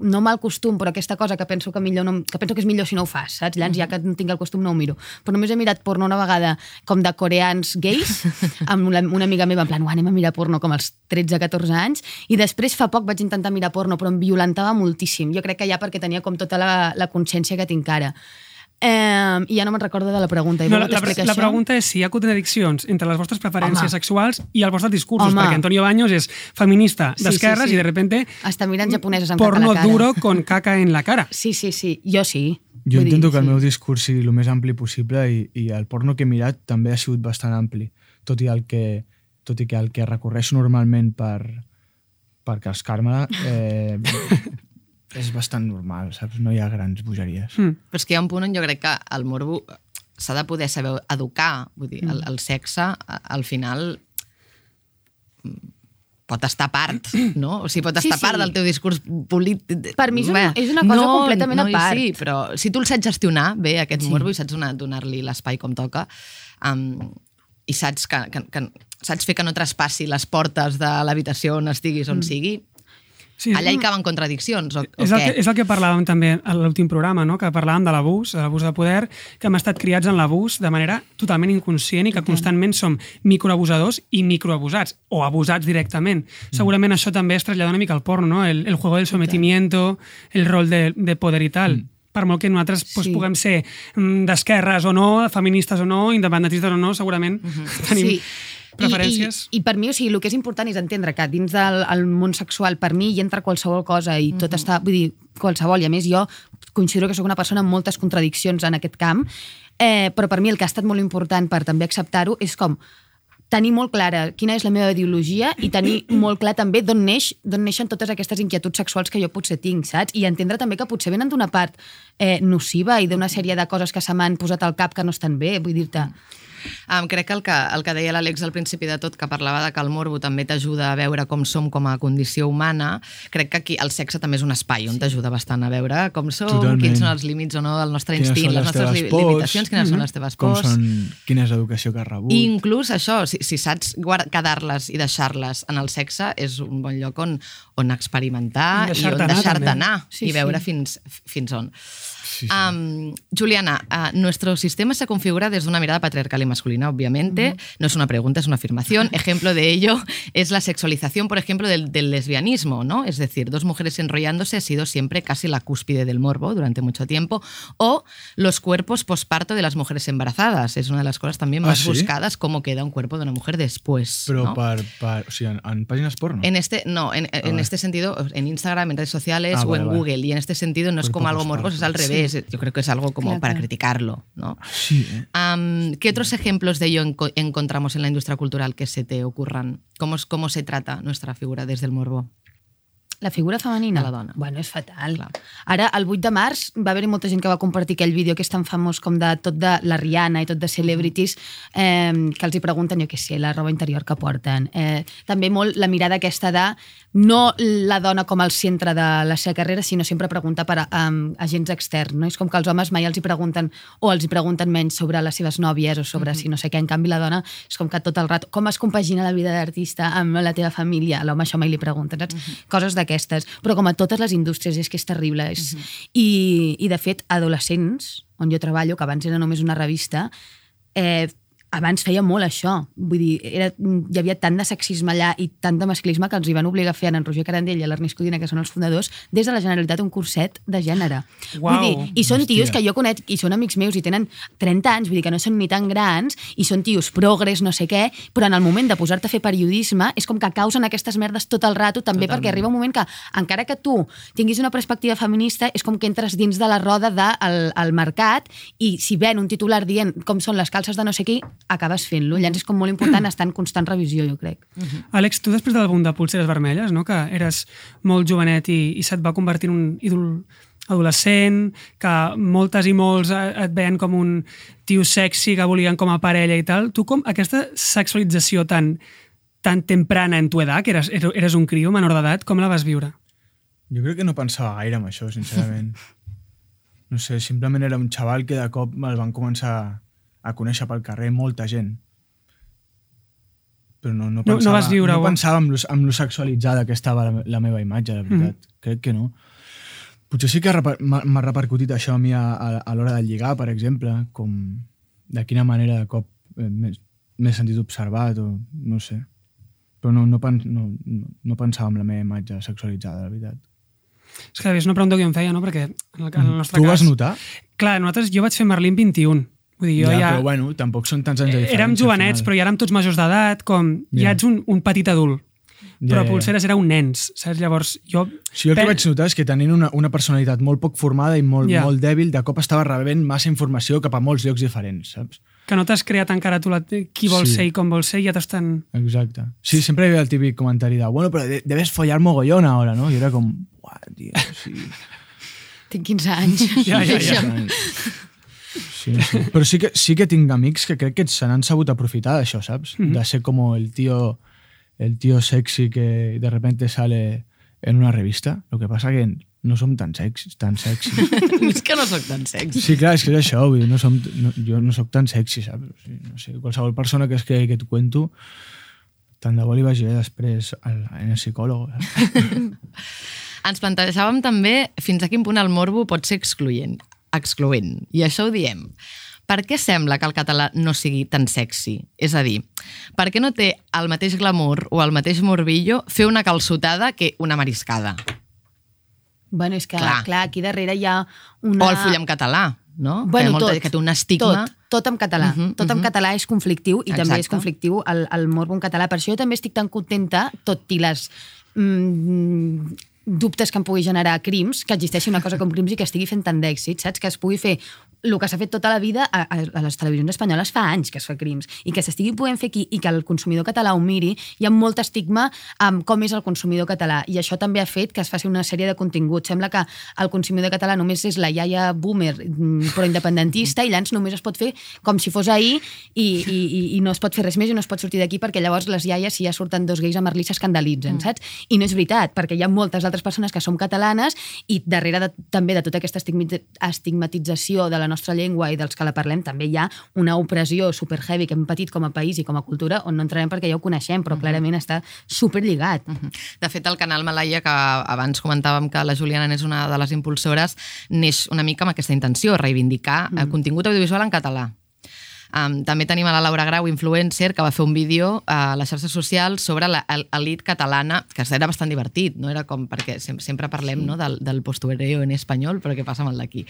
no mal costum, però aquesta cosa que penso que, millor no, que penso que és millor si no ho fas, saps? Llavors, ja que no tinc el costum, no ho miro. Però només he mirat porno una vegada com de coreans gais, amb una, una amiga meva, en plan, "Uah, anem a mirar porno com als 13-14 anys, i després fa poc vaig intentar mirar porno, però em violentava moltíssim. Jo crec que ja perquè tenia com tota la, la consciència que tinc ara. Eh, I ja no me'n recordo de la pregunta. He No, la, la, la això. pregunta és si hi ha contradiccions entre les vostres preferències Home. sexuals i els vostres discursos, Home. perquè Antonio Baños és feminista Sí, d'esquerres sí, sí. i de repente Està mirant japoneses amb porno la cara. duro con caca en la cara. Sí, sí, sí. Jo sí. Jo Vull intento dir, que el sí. meu discurs sigui el més ampli possible i, i el porno que he mirat també ha sigut bastant ampli, tot i, el que, tot i que el que recorreixo normalment per, per cascar-me eh, és bastant normal, saps? No hi ha grans bogeries. Mm. Però és que hi ha un punt on jo crec que el morbo s'ha de poder saber educar. Vull dir, el, el sexe, al final, mm, pot estar a part, no? O sigui, pot Sí, estar part sí. del teu discurs polític. Per mi és una- és una cosa completament a part. Sí, però si tu el saps gestionar bé, aquest Sí. sí. morbo, i saps donar- donar-li l'espai com toca, um, i saps, que, que, que, saps fer que no traspassi les portes de l'habitació on estiguis, on mm. sigui, Sí, allà hi caben contradiccions, o, o és el, què? que, és el que parlàvem també a l'últim programa, no? que parlàvem de l'abús, de l'abús de poder, que hem estat criats en l'abús de manera totalment inconscient i que constantment som microabusadors i microabusats, o abusats directament. Segurament això també es trasllada una mica al porno, no? el, el juego del sometimiento, el rol de, de poder i tal. Per molt que nosaltres pues, Sí. puguem ser mm, d'esquerres o no, feministes o no, independentistes o no, segurament tenim Sí. Preferències. I, i, I per mi, o sigui, el que és important és entendre que dins del el món sexual, per mi, hi entra qualsevol cosa i tot està, vull dir, qualsevol, i a més jo considero que sóc una persona amb moltes contradiccions en aquest camp, eh, però per mi el que ha estat molt important per també acceptar-ho és com tenir molt clara quina és la meva ideologia i tenir molt clar també d'on neix, neixen totes aquestes inquietuds sexuals que jo potser tinc, saps? I entendre també que potser venen d'una part eh, nociva i d'una sèrie de coses que se m'han posat al cap que no estan bé, vull dir-te... Um, crec que el, que el que deia l'Àlex al principi de tot, que parlava de que el morbo també t'ajuda a veure com som com a condició humana, crec que aquí el sexe també és un espai on t'ajuda bastant a veure com som, Totalment. quins són els límits o no del nostre Quines instint, són les nostres li- pors, limitacions, quines són les teves com pors. són, quina és l'educació que has rebut. I inclús això, si, si saps quedar-les i deixar-les en el sexe, és un bon lloc on, on experimentar I i, deixar-te on deixar-te anar Sí, i veure sí. fins, fins on. Sí, sí. Um, Juliana, uh, nuestro sistema se configura desde una mirada patriarcal y masculina, obviamente. No es una pregunta, es una afirmación. Ejemplo de ello es la sexualización, por ejemplo, del, del lesbianismo, ¿no? Es decir, dos mujeres enrollándose ha sido siempre casi la cúspide del morbo durante mucho tiempo. O los cuerpos posparto de las mujeres embarazadas. Es una de las cosas también Ah, más ¿sí? buscadas, cómo queda un cuerpo de una mujer después. Però ¿no? o sigui, en, en pàgines porno? En este, no, en, en vale. este sentido, en Instagram, en redes sociales Ah, o vale, en vale. Google. Y en este sentido no es como algo morboso, es al revés. Yo creo que es algo como Claro, para claro. criticarlo, ¿no? Sí, eh? ¿Qué otros ejemplos de ello enco- encontramos en la industria cultural que se te ocurran? ¿Cómo, ¿Cómo se trata nuestra figura desde el morbo? La figura femenina? De la dona. Bueno, és fatal. Clar. Ara, el 8 de març, va haver-hi molta gent que va compartir aquell vídeo que és tan famós com de tot de la Rihanna i tot de celebrities, eh, que els hi pregunten, jo què sé, la roba interior que porten. Eh, també molt la mirada aquesta de no la dona com al centre de la seva carrera, sinó sempre preguntar per a, um, agents externs. No? És com que els homes mai els hi pregunten o els hi pregunten menys sobre les seves nòvies o sobre si no sé què. En canvi, la dona és com que tot el rato... Com es compagina la vida d'artista amb la teva família? A l'home això mai li pregunten, saps? Coses d'aquestes. Però com a totes les indústries, és que és terrible. És... I, I, de fet, adolescents, on jo treballo, que abans era només una revista, eh, abans feia molt això. Vull dir, era, hi havia tant de sexisme allà i tant de masclisme que els hi van obligar a fer en Roger Carandell i a l'Ernest Codina, que són els fundadors, des de la Generalitat un curset de gènere. Uau. Vull dir, I són tios Hòstia. que jo conec i són amics meus i tenen 30 anys, vull dir que no són ni tan grans, i són tios progres, no sé què, però en el moment de posar-te a fer periodisme és com que causen aquestes merdes tot el rato, també Totalment. perquè arriba un moment que, encara que tu tinguis una perspectiva feminista, és com que entres dins de la roda del de, el mercat i si ven un titular dient com són les calces de no sé qui, acabes fent-lo. Llavors és com molt important estar en constant revisió, jo crec. Àlex, tu després de l'àlbum de Pulseres Vermelles, no? que eres molt jovenet i, i se't va convertir en un ídol adolescent, que moltes i molts et veien com un tio sexy que volien com a parella i tal, tu com aquesta sexualització tan, tan temprana en tu edat, que eres, eres un criu menor d'edat, com la vas viure? Jo crec que no pensava gaire en això, sincerament. No sé, simplement era un xaval que de cop el van començar a conèixer pel carrer molta gent. Però no, no, No- no pensava, vas viure-ho. no pensava amb lo, amb lo sexualitzada que estava la, la meva imatge, la veritat. Mm. Crec que no. Potser sí que m'ha repercutit això a mi a, a, a l'hora de lligar, per exemple, com de quina manera de cop eh, m'he sentit observat o no sé. Però no, no, pen, no, no, no pensava en la meva imatge sexualitzada, la veritat. És que és una pregunta que jo em feia, no? perquè en el, en el nostre Tu cas... vas notar? Clar, nosaltres, jo vaig fer Merlín 21. Vull dir, jo ja, ja, però bueno, tampoc són tants anys de diferència. érem jovenets, però ja érem tots majors d'edat, com ja Ja. ets un, un petit adult. Ja, però ja, ja. Pulseres era un nens, saps? Llavors, jo... Sí, el que vaig notar és que tenint una, una personalitat molt poc formada i molt, Ja. molt dèbil, de cop estava rebent massa informació cap a molts llocs diferents, saps? Que no t'has creat encara tu la, qui vols Sí. ser i com vols ser, ja t'estan... Exacte. Sí, sempre hi havia el típic comentari de bueno, però de- debes follar mogollón ahora, ¿no? I era com, uah, tio, sí. Tinc 15 anys. Ja, ja, ja. Sí, sí. Però sí que, sí que tinc amics que crec que se n'han sabut aprofitar d'això, saps? Mhm. De ser com el tío, el tío sexy que de repente sale en una revista. Lo que pasa que no som tan sexys, tan sexys. és que no sóc tan sexy. Sí, clar, és que és això, vull dir, no som, no, jo no sóc tan sexy, saps? O sigui, no sé, qualsevol persona que es cregui que et cuento, tant de bo li vagi bé després al, en el psicòleg. Saps? Ens plantejàvem també fins a quin punt el morbo pot ser excloent. Excloent. I això ho diem. Per què sembla que el català no sigui tan sexy? És a dir, per què no té el mateix glamour o el mateix morbillo fer una calçotada que una mariscada? Bueno, és que, Clar. clar, aquí darrere hi ha una... O el full en català, no? Bueno, que, molta, tot, que té un estigma... Tot, tot en català. Uh -huh, tot en mhm. català és conflictiu i també és Exacte. conflictiu el, el morbo en català. Per això jo també estic tan contenta, tot i les mm, dubtes que em pugui generar crims, que existeixi una cosa com crims i que estigui fent tant d'èxit, saps? Que es pugui fer el que s'ha fet tota la vida a, a, les televisions espanyoles fa anys que es fa crims i que s'estigui podent fer aquí i que el consumidor català ho miri, hi ha molt estigma amb com és el consumidor català i això també ha fet que es faci una sèrie de continguts. Sembla que el consumidor català només és la iaia boomer mm, però independentista i llavors només es pot fer com si fos ahir i, i, i, i no es pot fer res més i no es pot sortir d'aquí perquè llavors les iaies, si ja surten dos gais a Merlí, s'escandalitzen, saps? I no és veritat, perquè hi ha moltes altres persones que som catalanes i darrere de, també de tota aquesta estigmatització de la nostra llengua i dels que la parlem també hi ha una opressió super heavy que hem patit com a país i com a cultura on no entrarem perquè ja ho coneixem, però clarament està superlligat. De fet, el canal Malaya, que abans comentàvem que la Juliana n'és una de les impulsores, neix una mica amb aquesta intenció, reivindicar mm. contingut audiovisual en català. Um, també tenim a la Laura Grau, influencer, que va fer un vídeo a les xarxes socials sobre l'elit catalana, que era bastant divertit, no era com perquè sempre, sempre parlem sí. no, del, del postureo en espanyol, però què passa amb el d'aquí?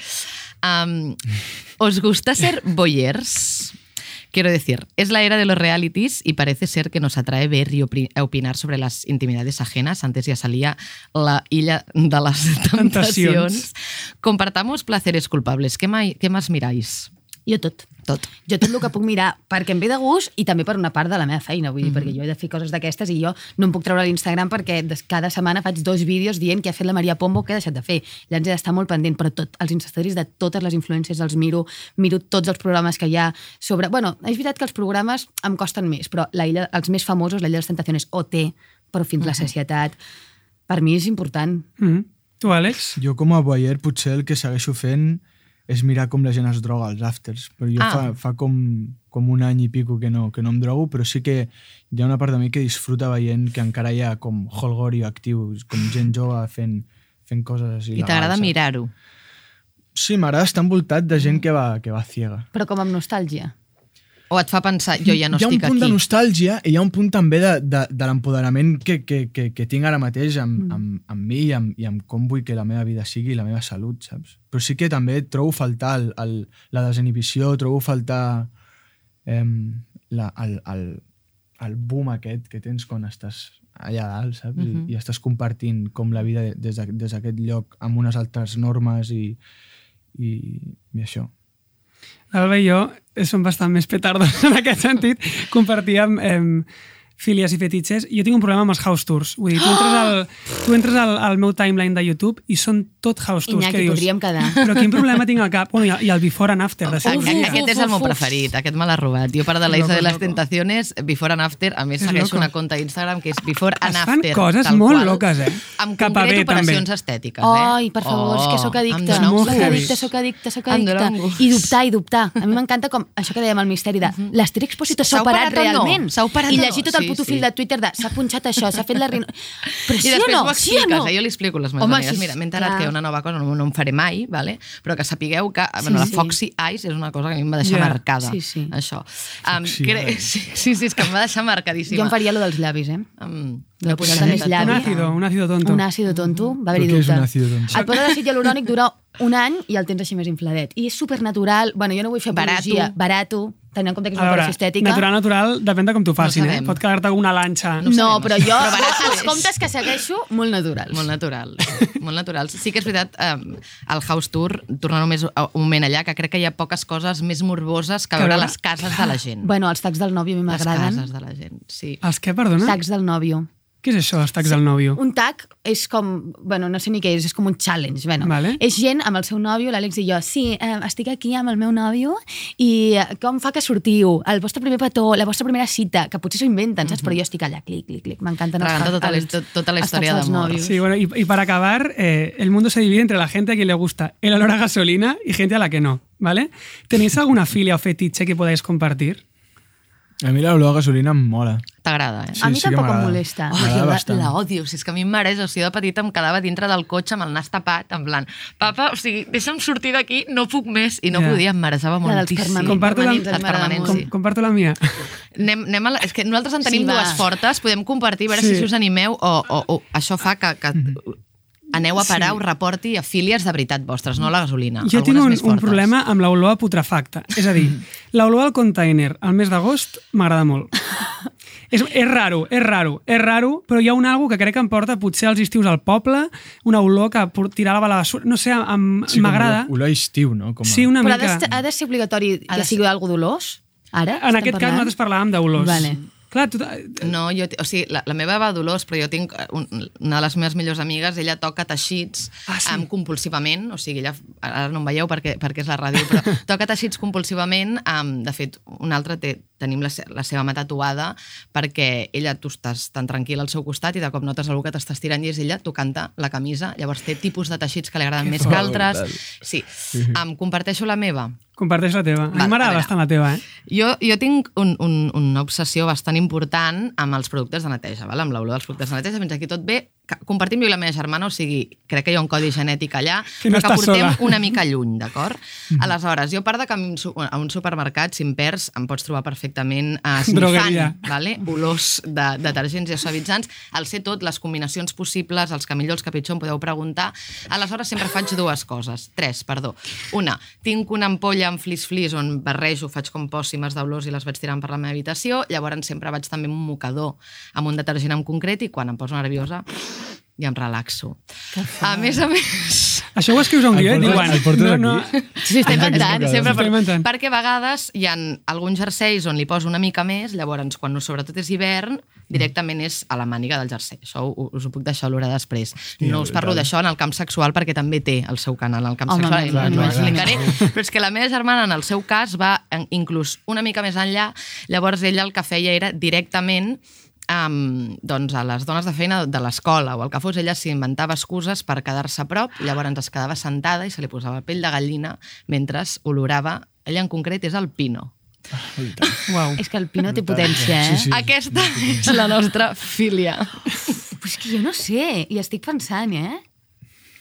Um, ¿Os gusta ser boyers? Quiero decir, es la era de los realities y parece ser que nos atrae ver y opi- opinar sobre las intimidades ajenas. Antes ya salía la illa de las tentaciones. Compartamos placeres culpables. ¿Qué, qué más miráis? Jo tot. Tot. Jo tot el que puc mirar, perquè em ve de gust i també per una part de la meva feina, vull dir, perquè jo he de fer coses d'aquestes i jo no em puc treure l'Instagram perquè des- cada setmana faig dos vídeos dient que ha fet la Maria Pombo que he deixat de fer. Llavors he d'estar molt pendent, però tot, els instastories de totes les influències els miro, miro tots els programes que hi ha sobre... Bueno, és veritat que els programes em costen més, però la illa, els més famosos, la Illa de les Tentaciones, OT, però fins la societat, per mi és important. Mm -hmm. Tu, Àlex? Jo com a boyer potser el que segueixo fent és mirar com la gent es droga als afters. Però jo Ah. fa, fa com, com un any i pico que no, que no em drogo, però sí que hi ha una part de mi que disfruta veient que encara hi ha com holgori actiu, com gent jove fent, fent coses així. I t'agrada mirar-ho? Sí, m'agrada estar envoltat de gent que va, que va ciega. Però com amb nostàlgia. O et fa pensar, jo ja no hi ha un estic punt de aquí? nostàlgia i hi ha un punt també de, de, de l'empoderament que, que, que, que tinc ara mateix amb, mm. amb, amb mi i amb, i amb com vull que la meva vida sigui i la meva salut, saps? Però sí que també trobo faltar el, el, la desinhibició, trobo faltar eh, la, el, el, el boom aquest que tens quan estàs allà dalt, saps? Mm Mhm. -hmm. I, I estàs compartint com la vida des de- des d'aquest lloc amb unes altres normes i, i, i això. L'Alba i jo som bastant més petardos en aquest sentit. Compartíem eh, filies i fetitxes. Jo tinc un problema amb els house tours. Vull dir, tu entres al, tu entres al, al meu timeline de YouTube i són tot house tours. Iñaki, que dius, podríem quedar. Però quin problema tinc al cap? Bueno, i, el- I el before and after, de Uf, uf, aquest és el meu preferit, aquest me l'ha robat. Jo per de la Isla de les. Tentaciones, Before and After, a més És segueixo loco. una conta d'Instagram que és Before and Es fan After. coses molt qual, loques, eh? Amb Cap concret bé, operacions també. estètiques, eh? Ai, per favor, és que sóc em addicta. dóna un Molt Soc addicta, soc addicta, soc Em addicta. I dubtar, i dubtar. A mi m'encanta com això que dèiem al misteri de l'Aster Expositor s'ha operat realment. S'ha operat I o no? llegir tot el Sí, puto sí. fil de Twitter de s'ha punxat això, s'ha fet la rino... Però I sí o després no? ho Sí o expliques, no? eh? jo li explico les meves Home, amigues. sí, Mira, m'he enterat clar. que una nova cosa no, no em faré mai, vale? però que sapigueu que bueno, la sí. Foxy Eyes és una cosa que a mi em va deixar Ja. marcada. Sí, sí. Això. Um, Foxy cre... Sí, sí, sí, és que em va deixar marcadíssima. Jo em faria lo dels llavis, eh? Um, De posar-te més Un llavi. àcido, un àcido tonto. Un àcido tonto, va haver-hi Però què és dubte. un àcido tonto? Et posa l'àcid hialurònic dura un any i el tens així més infladet. I és supernatural. Bueno, jo no vull fer Barato. Barato. Tenint en compte que és una veure, operació estètica. natural, natural, depèn de com t'ho facin, No eh? Pot quedar-te una lanxa. No, sabem, però jo, Però els és. comptes que segueixo, molt naturals. Molt natural, molt naturals. Sí que és veritat, eh, el House Tour, tornar només un moment allà, que crec que hi ha poques coses més morboses que Que veure les cases de la gent. Bueno, els tacs del nòvio a mi les m'agraden. cases de la gent, sí. Els què, perdona? Tacs del nòvio. Què és això, els tacs del nòvio? Un tag és com, bueno, no sé ni què és, és com un challenge. Bueno, Vale. És gent amb el seu nòvio, l'Àlex i jo, sí, eh, estic aquí amb el meu nòvio i eh, com fa que sortiu? El vostre primer petó, la vostra primera cita, que potser s'ho inventen, saps? Però jo estic allà, clic, clic, clic, m'encanten els, tota la- els- tot- tota la els història tags dels d'amor. Sí, bueno, y, y para acabar, eh, el mundo se divide entre la gente a quien le gusta el olor a gasolina y gente a la que no, ¿vale? ¿Tenéis alguna filia o fetiche que podáis compartir? A mi l'olor a gasolina em mola. T'agrada, eh? Sí, a mi sí tampoc em molesta. Oh, la, la odio, si és que a mi em mereix, o sigui, de petita em quedava dintre del cotxe amb el nas tapat, en plan, papa, o sigui, deixa'm sortir d'aquí, no puc més, i no Ja. podia, em marejava La dels moltíssim. Comparto la, permanents, a mi Les m'agrada permanents, molt. sí. com, comparto la mía. Anem, anem a la, és que nosaltres en tenim Sí, dues fortes, podem compartir, a veure Sí. si, us animeu, o, o, o això fa que, que aneu a parar, Sí. us reporti a fílies de veritat vostres, no a la gasolina. Jo tinc un, més un problema amb l'olor a putrefacte. És a dir, l'olor al container al mes d'agost m'agrada molt. És, és raro, és raro, és raro, però hi ha un algo que crec que em porta potser als estius al poble, una olor que por- tirava a la basura, no sé, em- Sí, com m'agrada. olor- a estiu, no? Com a... Sí, una Però ha mica... de, ha de ser obligatori Ha que sigui algo dolós? Ara? En aquest cas parlant? nosaltres parlàvem d'olors. Vale. Clar, tu, No, jo, o sigui, la, la meva va a Dolors, però jo tinc eh, un, una de les meves millors amigues, ella toca teixits Ah, sí? um, compulsivament, o sigui, ella, ara no em veieu perquè, perquè és la ràdio, però toca teixits compulsivament, um, de fet, una altra té, tenim la, la seva mà tatuada perquè ella, tu estàs tan tranquil al seu costat i de cop notes algú que t'està estirant i és ella tocant-te la camisa, llavors té tipus de teixits que li agraden més que altres. Sí, um, comparteixo la meva. Comparteix la teva. A mi m'agrada bastant la teva, eh? Jo, jo tinc un, un, una obsessió bastant important amb els productes de neteja, val? amb l'olor dels productes de neteja, fins aquí tot bé. Compartim i la meva germana, o sigui, crec que hi ha un codi genètic allà, Que no però que portem sola. una mica lluny, d'acord? Aleshores, jo a part de que a un, supermercat, si em perds, em pots trobar perfectament a Drogueria. snifant, vale? olors de, de detergents i suavitzants, el sé tot, les combinacions possibles, els que millor, els que pitjor, em podeu preguntar. Aleshores, sempre faig dues coses, tres, perdó. Una, tinc una ampolla amb flis-flis on barrejo, faig com pòssimes d'olors i les vaig tirant per la meva habitació, llavors sempre vaig també amb un mocador amb un detergent en concret i quan em poso nerviosa ja em relaxo. A més a més... Això ho escrius a un guió i portes- diuen... no, no, aquí? Sí, està inventant. Sempre per, inventant. perquè a vegades hi ha alguns jerseis on li poso una mica més, llavors quan no, sobretot és hivern, directament és a la màniga del jersei. Això us ho puc deixar olora després. No us parlo d'això en el camp sexual perquè també té el seu canal en el camp Home, sexual i clar, no, no clar, explicaré. Però és que la meva germana, en el seu cas, va inclús una mica més enllà. Llavors ella el que feia era directament um, doncs a les dones de feina de l'escola o el que fos, ella s'inventava excuses per quedar-se a prop, llavors es quedava sentada i se li posava pell de gallina mentre olorava, ella en concret és el pino. Uau. És que el Pino té potència, eh? Sí, sí. Aquesta és la nostra filia. Però és que jo no sé, i estic pensant, eh?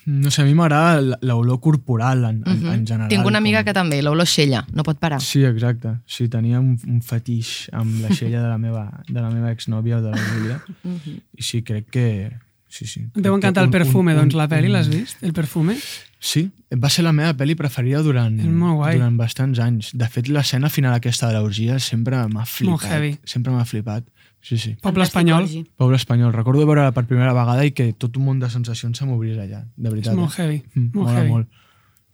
No sé, a mi m'agrada l'olor corporal en, en, en general. Tinc una amiga com... que també, l'olor xella, no pot parar. Sí, exacte. Sí, tenia un, un fetix amb la xella de la meva, de la meva exnòvia o de la Júlia. I sí, crec que... Sí, sí. Et deu encantar el un- perfume, un- doncs la pel·li, un- l'has vist? El perfume? Sí, va ser la meva pel·li preferida durant, molt durant bastants anys. De fet, l'escena final aquesta de l'orgia sempre m'ha flipat. heavy. Sempre m'ha flipat. Sí, sí. Poble espanyol. Poble espanyol. Recordo veure-la per primera vegada i que tot un món de sensacions se m'obrís allà. De veritat. És molt eh? heavy, Mm, molt mola heavy. molt.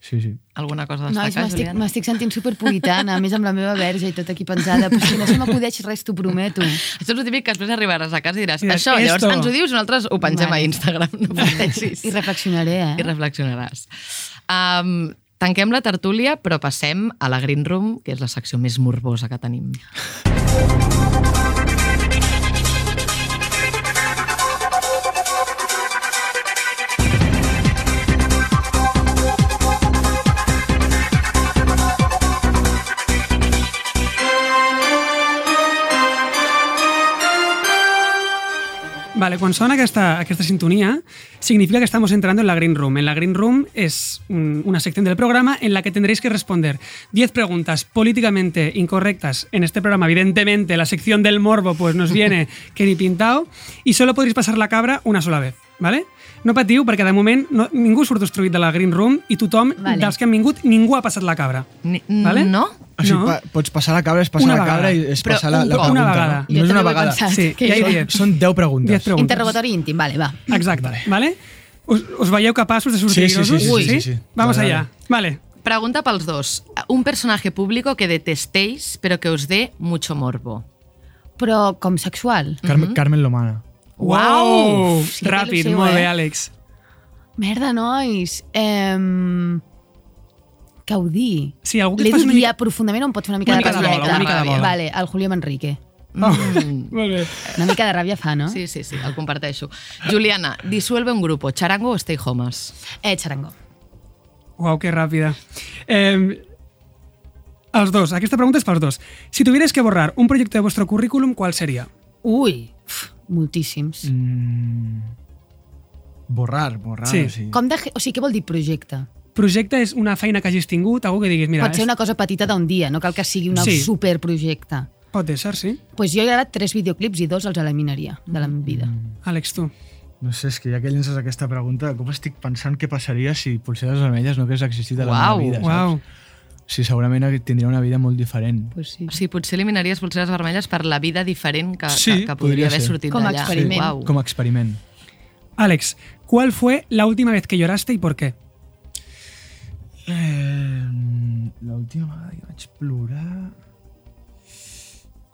Sí, sí. Alguna cosa Nois, destacar, m'estic Juliana? m'estic sentint superpuritana, a més amb la meva verge i tot aquí pensada, però que no se m'acudeix res, t'ho prometo. Això és el típic que després arribaràs a casa i diràs, això, llavors esto. ens ho dius i nosaltres ho pengem Vale. a Instagram, no pateixis. I reflexionaré, eh? I reflexionaràs. Um, tanquem la tertúlia, però passem a la Green Room, que és la secció més morbosa que tenim. Vale, cuando suena aquesta, aquesta sintonía, significa que estamos entrando en la Green Room. En la Green Room es un- una sección del programa en la que tendréis que responder 10 preguntas políticamente incorrectas. En este programa, evidentemente, la sección del morbo pues nos viene que ni pintado y solo podréis pasar la cabra una sola vez, ¿vale? No patiu, perquè de moment no, ningú surt destruït de la Green Room i tothom, Vale. dels que han vingut, ningú ha passat la cabra. Ni, Vale? No? O sigui, No. pa, pots passar la cabra, és passar Una la cabra vegada. i és Però passar la, un la pregunta. Una vegada. No, és una vegada. Sí, que ja hi havia. Són 10 preguntes. 10 preguntes. Interrogatori íntim, vale, va. Exacte, ¿vale? ¿Us, us veieu capaços de sortir Sí, sí, sí, sí, sí, sí, sí. Vamos Vale, allá. Vale. Pregunta pels dos. Un personaje público que detestéis, pero que os dé mucho morbo. Però com sexual. Carmen, Carmen Lomana. Wow! Sí, Ràpid, il·lusió, molt eh? bé, Àlex. Merda, nois. Ehm... Que ho? Sí, algú que L'he mica- profundament o em pot fer una mica Una de mica de bola, una mica de bola. Vale, el Julio Manrique. Oh, molt bé. Una mica de ràbia fa, no? Sí, sí, sí, el comparteixo. Juliana, disuelve un grupo, charango o stay homes? Eh, xarango. Uau, que ràpida. Eh, els dos, aquesta pregunta és pels dos. Si tuvierais que borrar un proyecto de vuestro currículum, ¿cuál sería? Ui, uf, moltíssims. Mm, borrar, borrar. Sí. O sigui. Com de... O sigui, què vol dir projecte? Projecte és una feina que hagis tingut, algú que diguis, mira, Pot ser és- una cosa petita d'un dia, no cal que sigui un Sí. superprojecte. pot ser, sí. pues jo he gravat tres videoclips i dos els eliminaria de la meva vida. Àlex, tu. No sé, és que ja que llences aquesta pregunta, com estic pensant què passaria si Pulseres Vermelles no hagués existit a la Uau, meva vida, Uau. saps? O sí, segurament tindria una vida molt diferent. Pues sí. O sigui, potser eliminaries pulseres vermelles per la vida diferent que, Sí, que, que podria podria haver ser. sortit Com a d'allà. experiment. Uau. Com a experiment. Alex, ¿cuál fue la última vez que lloraste y por qué? Eh, l'última vegada que vaig plorar...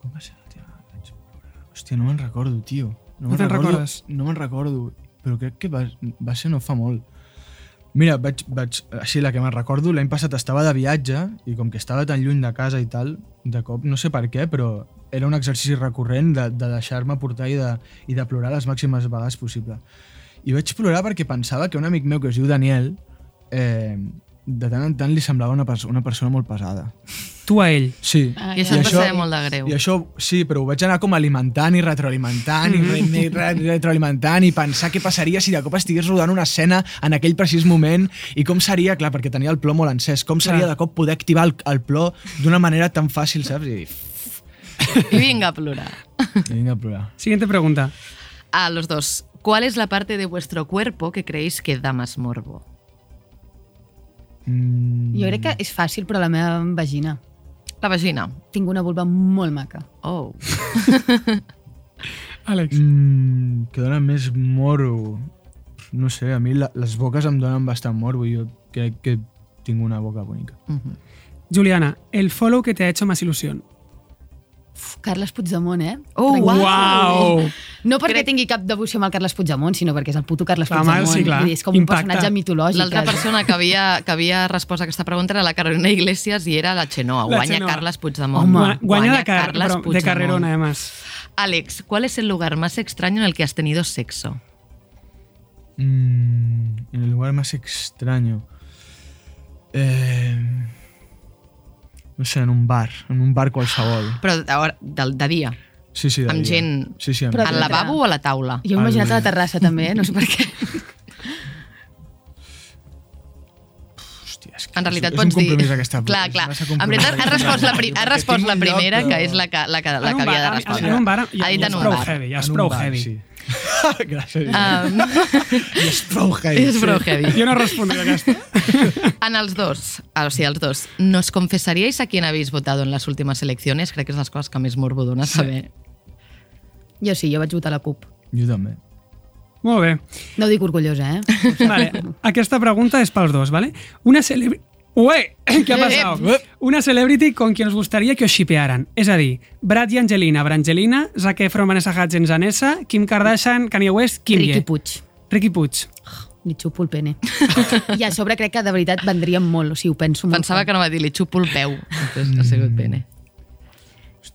Com va ser l'última vegada que vaig plorar? Hòstia, no me'n recordo, tio. No me'n te'n recordo- recordes? No me'n recordo, però crec que va, va ser no fa molt. Mira, vaig, vaig, així la que me'n recordo, l'any passat estava de viatge i com que estava tan lluny de casa i tal, de cop, no sé per què, però era un exercici recurrent de, de deixar-me portar i de, i de plorar les màximes vegades possible. I vaig plorar perquè pensava que un amic meu que es diu Daniel eh, de tant en tant li semblava una, perso una persona molt pesada. Tu a ell. Sí. Ah, I això I et això- passava molt de greu. I això, sí, però ho vaig anar com alimentant i retroalimentant i re re re retroalimentant i pensar què passaria si de cop estigués rodant una escena en aquell precís moment i com seria, clar, perquè tenia el plor molt encès, com seria Clar. de cop poder activar el, el plor d'una manera tan fàcil, saps? I, I vinga a plorar. i vinga a plorar. Siguiente pregunta. A los dos. ¿Cuál es la parte de vuestro cuerpo que creéis que da más morbo? Mm, Jo crec que és fàcil, però la meva vagina. La vagina. Tinc una vulva molt maca. Oh. Alex. Mm, que dona més morbo. No sé, a mi la, les boques em donen bastant morbo i jo crec que tinc una boca bonica. Mhm. Juliana, el follow que te ha hecho más ilusión. Uf, Carles Puigdemont, eh? Oh, Tranquil. Uau! No perquè Crec- tingui cap devoció amb el Carles Puigdemont, sinó perquè és el puto Carles Clar, Puigdemont. sí, clar. És com Impacta. un personatge mitològic. L'altra persona que havia, que havia respost a aquesta pregunta era la Carolina Iglesias i era la Xenoa. La Guanya Xenoa. Carles Puigdemont. Home, Gua- Guanya de, car Carles pero de Puigdemont. carrerona, además. Alex, ¿cuál es el lugar más extraño en el que has tenido sexo? Mm, en el lugar más extraño. Eh, no sé, en un bar. En un bar qualsevol. Però de, de, de dia. Sí, sí, de Amb dia. gent- Sí, sí, amb Al lavabo o a la taula? Jo m'he imaginat a la terrassa també, eh? no sé per què. Hòstia, és que En realitat és, pots és un compromís dir... aquesta clar, clar. En veritat, has respost la, pri... has respost la primera, però- que és la que, la que, la que havia de respondre. En un bar ja, ha dit ja en és un prou bar. heavy, ja és prou heavy. Sí. Gràcies. Um, I és prou heavy. és prou heavy. Jo no respondré a aquesta. En els dos, o sigui, els dos, ¿nos confesaríais a quién habéis votado en las últimas elecciones? Crec que és les coses que més morbo dona saber. Jo sí, jo vaig votar a la CUP. Jo també. Molt bé. No ho dic orgullosa, eh? Vale, aquesta pregunta és pels dos, ¿vale? Una celebrity... Ué, ¿qué ha pasado? Una celebrity con quien os gustaría que os shipearan. És a dir, Brad i Angelina, Brangelina, Zac Efron, Vanessa Hudgens, Anessa, Kim Kardashian, Kanye West, Kim Ye. Puig. Ricky Puig. Li xupo el pene. I a sobre crec que de veritat vendríem molt, o sigui, ho penso molt. Pensava que no va dir, li xupo el peu. Entonces, ha sigut pene.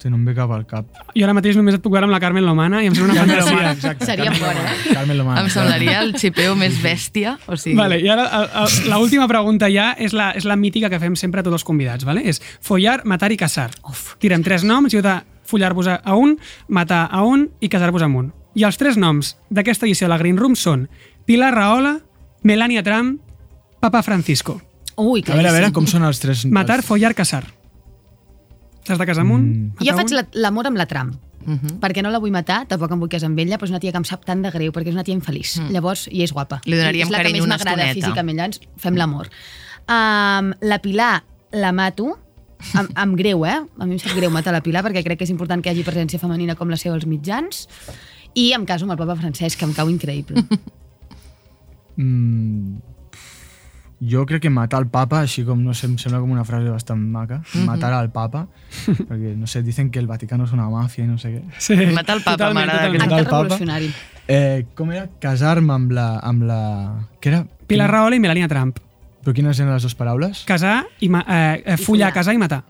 Hòstia, no em ve cap al cap. Jo ara mateix només et puc veure amb la Carmen Lomana i em sembla una fantasia. Exacte. Seria Carmen fora, Lomana. Carmen Lomana. Em semblaria el xipeo més bèstia. O sigui, Vale, i ara el- el- la última pregunta ja és la, és la mítica que fem sempre a tots els convidats, vale? és follar, matar i casar. Uf. Tirem tres noms i heu de follar-vos a un, matar a un i casar-vos amb un. I els tres noms d'aquesta edició de la Green Room són Pilar Rahola, Melania Trump, Papa Francisco. Ui, A veure, a veure, com són els tres... Matar, follar, casar. T'has de casar amb un? Mm. Jo faig l'amor amb la Tram. Perquè no la vull matar, tampoc em vull casar amb ella, però és una tia que em sap tant de greu, perquè és una tia infeliç. Mm. Llavors, i és guapa. Li donaríem és la que més una m'agrada físicament, llavors fem l'amor. Um, la Pilar la mato, amb, amb greu, eh? A mi em sap greu matar la Pilar perquè crec que és important que hi hagi presència femenina com la seva als mitjans. I em caso amb el papa Francesc, que em cau increïble. Mm, jo crec que matar al papa, així com, no sé, em sembla com una frase bastant maca, matar al papa, perquè, no sé, dicen que el Vaticano és una màfia i no sé què. Sí, Matar el papa, m'agrada Acte el papa. revolucionari. Eh, com era? Casar-me amb la... Amb la... Què era? Pilar Rahola i Melania Trump. Però quines eren les dues paraules? Casar i... Ma eh, eh, follar, follar. casar i matar.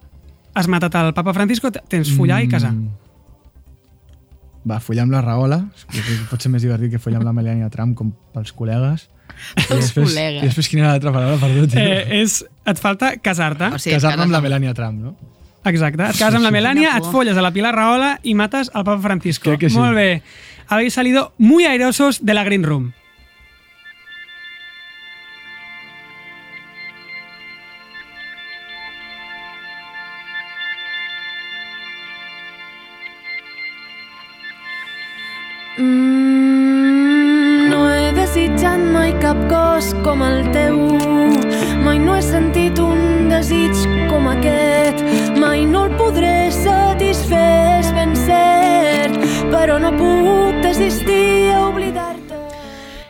Has matat el papa Francisco, tens follar i casar. Mm. Va, follar amb la Rahola, que crec que pot ser més divertit que follar amb la Melania Trump, com pels col·legues. Després, col·legues. I després quina era l'altra paraula? Perdó, tio. Eh, és, et falta casar-te. O sigui, Casar-me amb la Melania Trump, no? Exacte. Et cases amb la Melania, et folles a la Pilar Rahola i mates al papa Francisco. Sí. Molt bé. Habéis salido muy airosos de la Green Room. Mm, desitjat cap cos com el teu. Mai no he sentit un desig com no el podré satisfer, és ben cert, però no puc desistir a oblidar-te.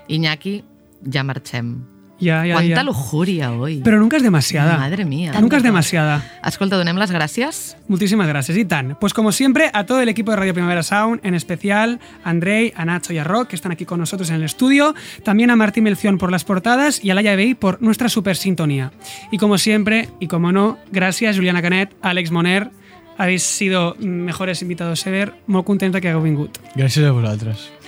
Iñaki, ja marxem. Ya, ya, Quanta ya. lujuria hoy. Pero nunca es demasiada. Madre mía. Nunca es demasiada. Escolta, donem les gràcies. Muchísimas gracias, y tan. Pues como siempre, a todo el equipo de Radio Primavera Sound, en especial a Andrei, a Nacho y a Rock, que están aquí con nosotros en el estudio, también a Martín Melción por las portadas y a Laia Bey por nuestra super sintonía. Y como siempre, y como no, gracias Juliana Canet, Alex Moner, habéis sido mejores invitados ever, molt contenta que hagueu vingut. Gràcies a convidar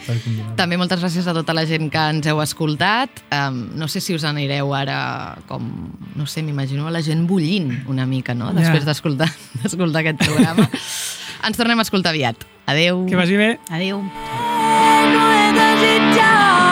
També moltes gràcies a tota la gent que ens heu escoltat. Um, no sé si us anireu ara com, no sé, m'imagino la gent bullint una mica, no? Després d'escoltar d'escoltar aquest programa. ens tornem a escoltar aviat. Adeu. Que vagi bé. Adéu. No he desitjat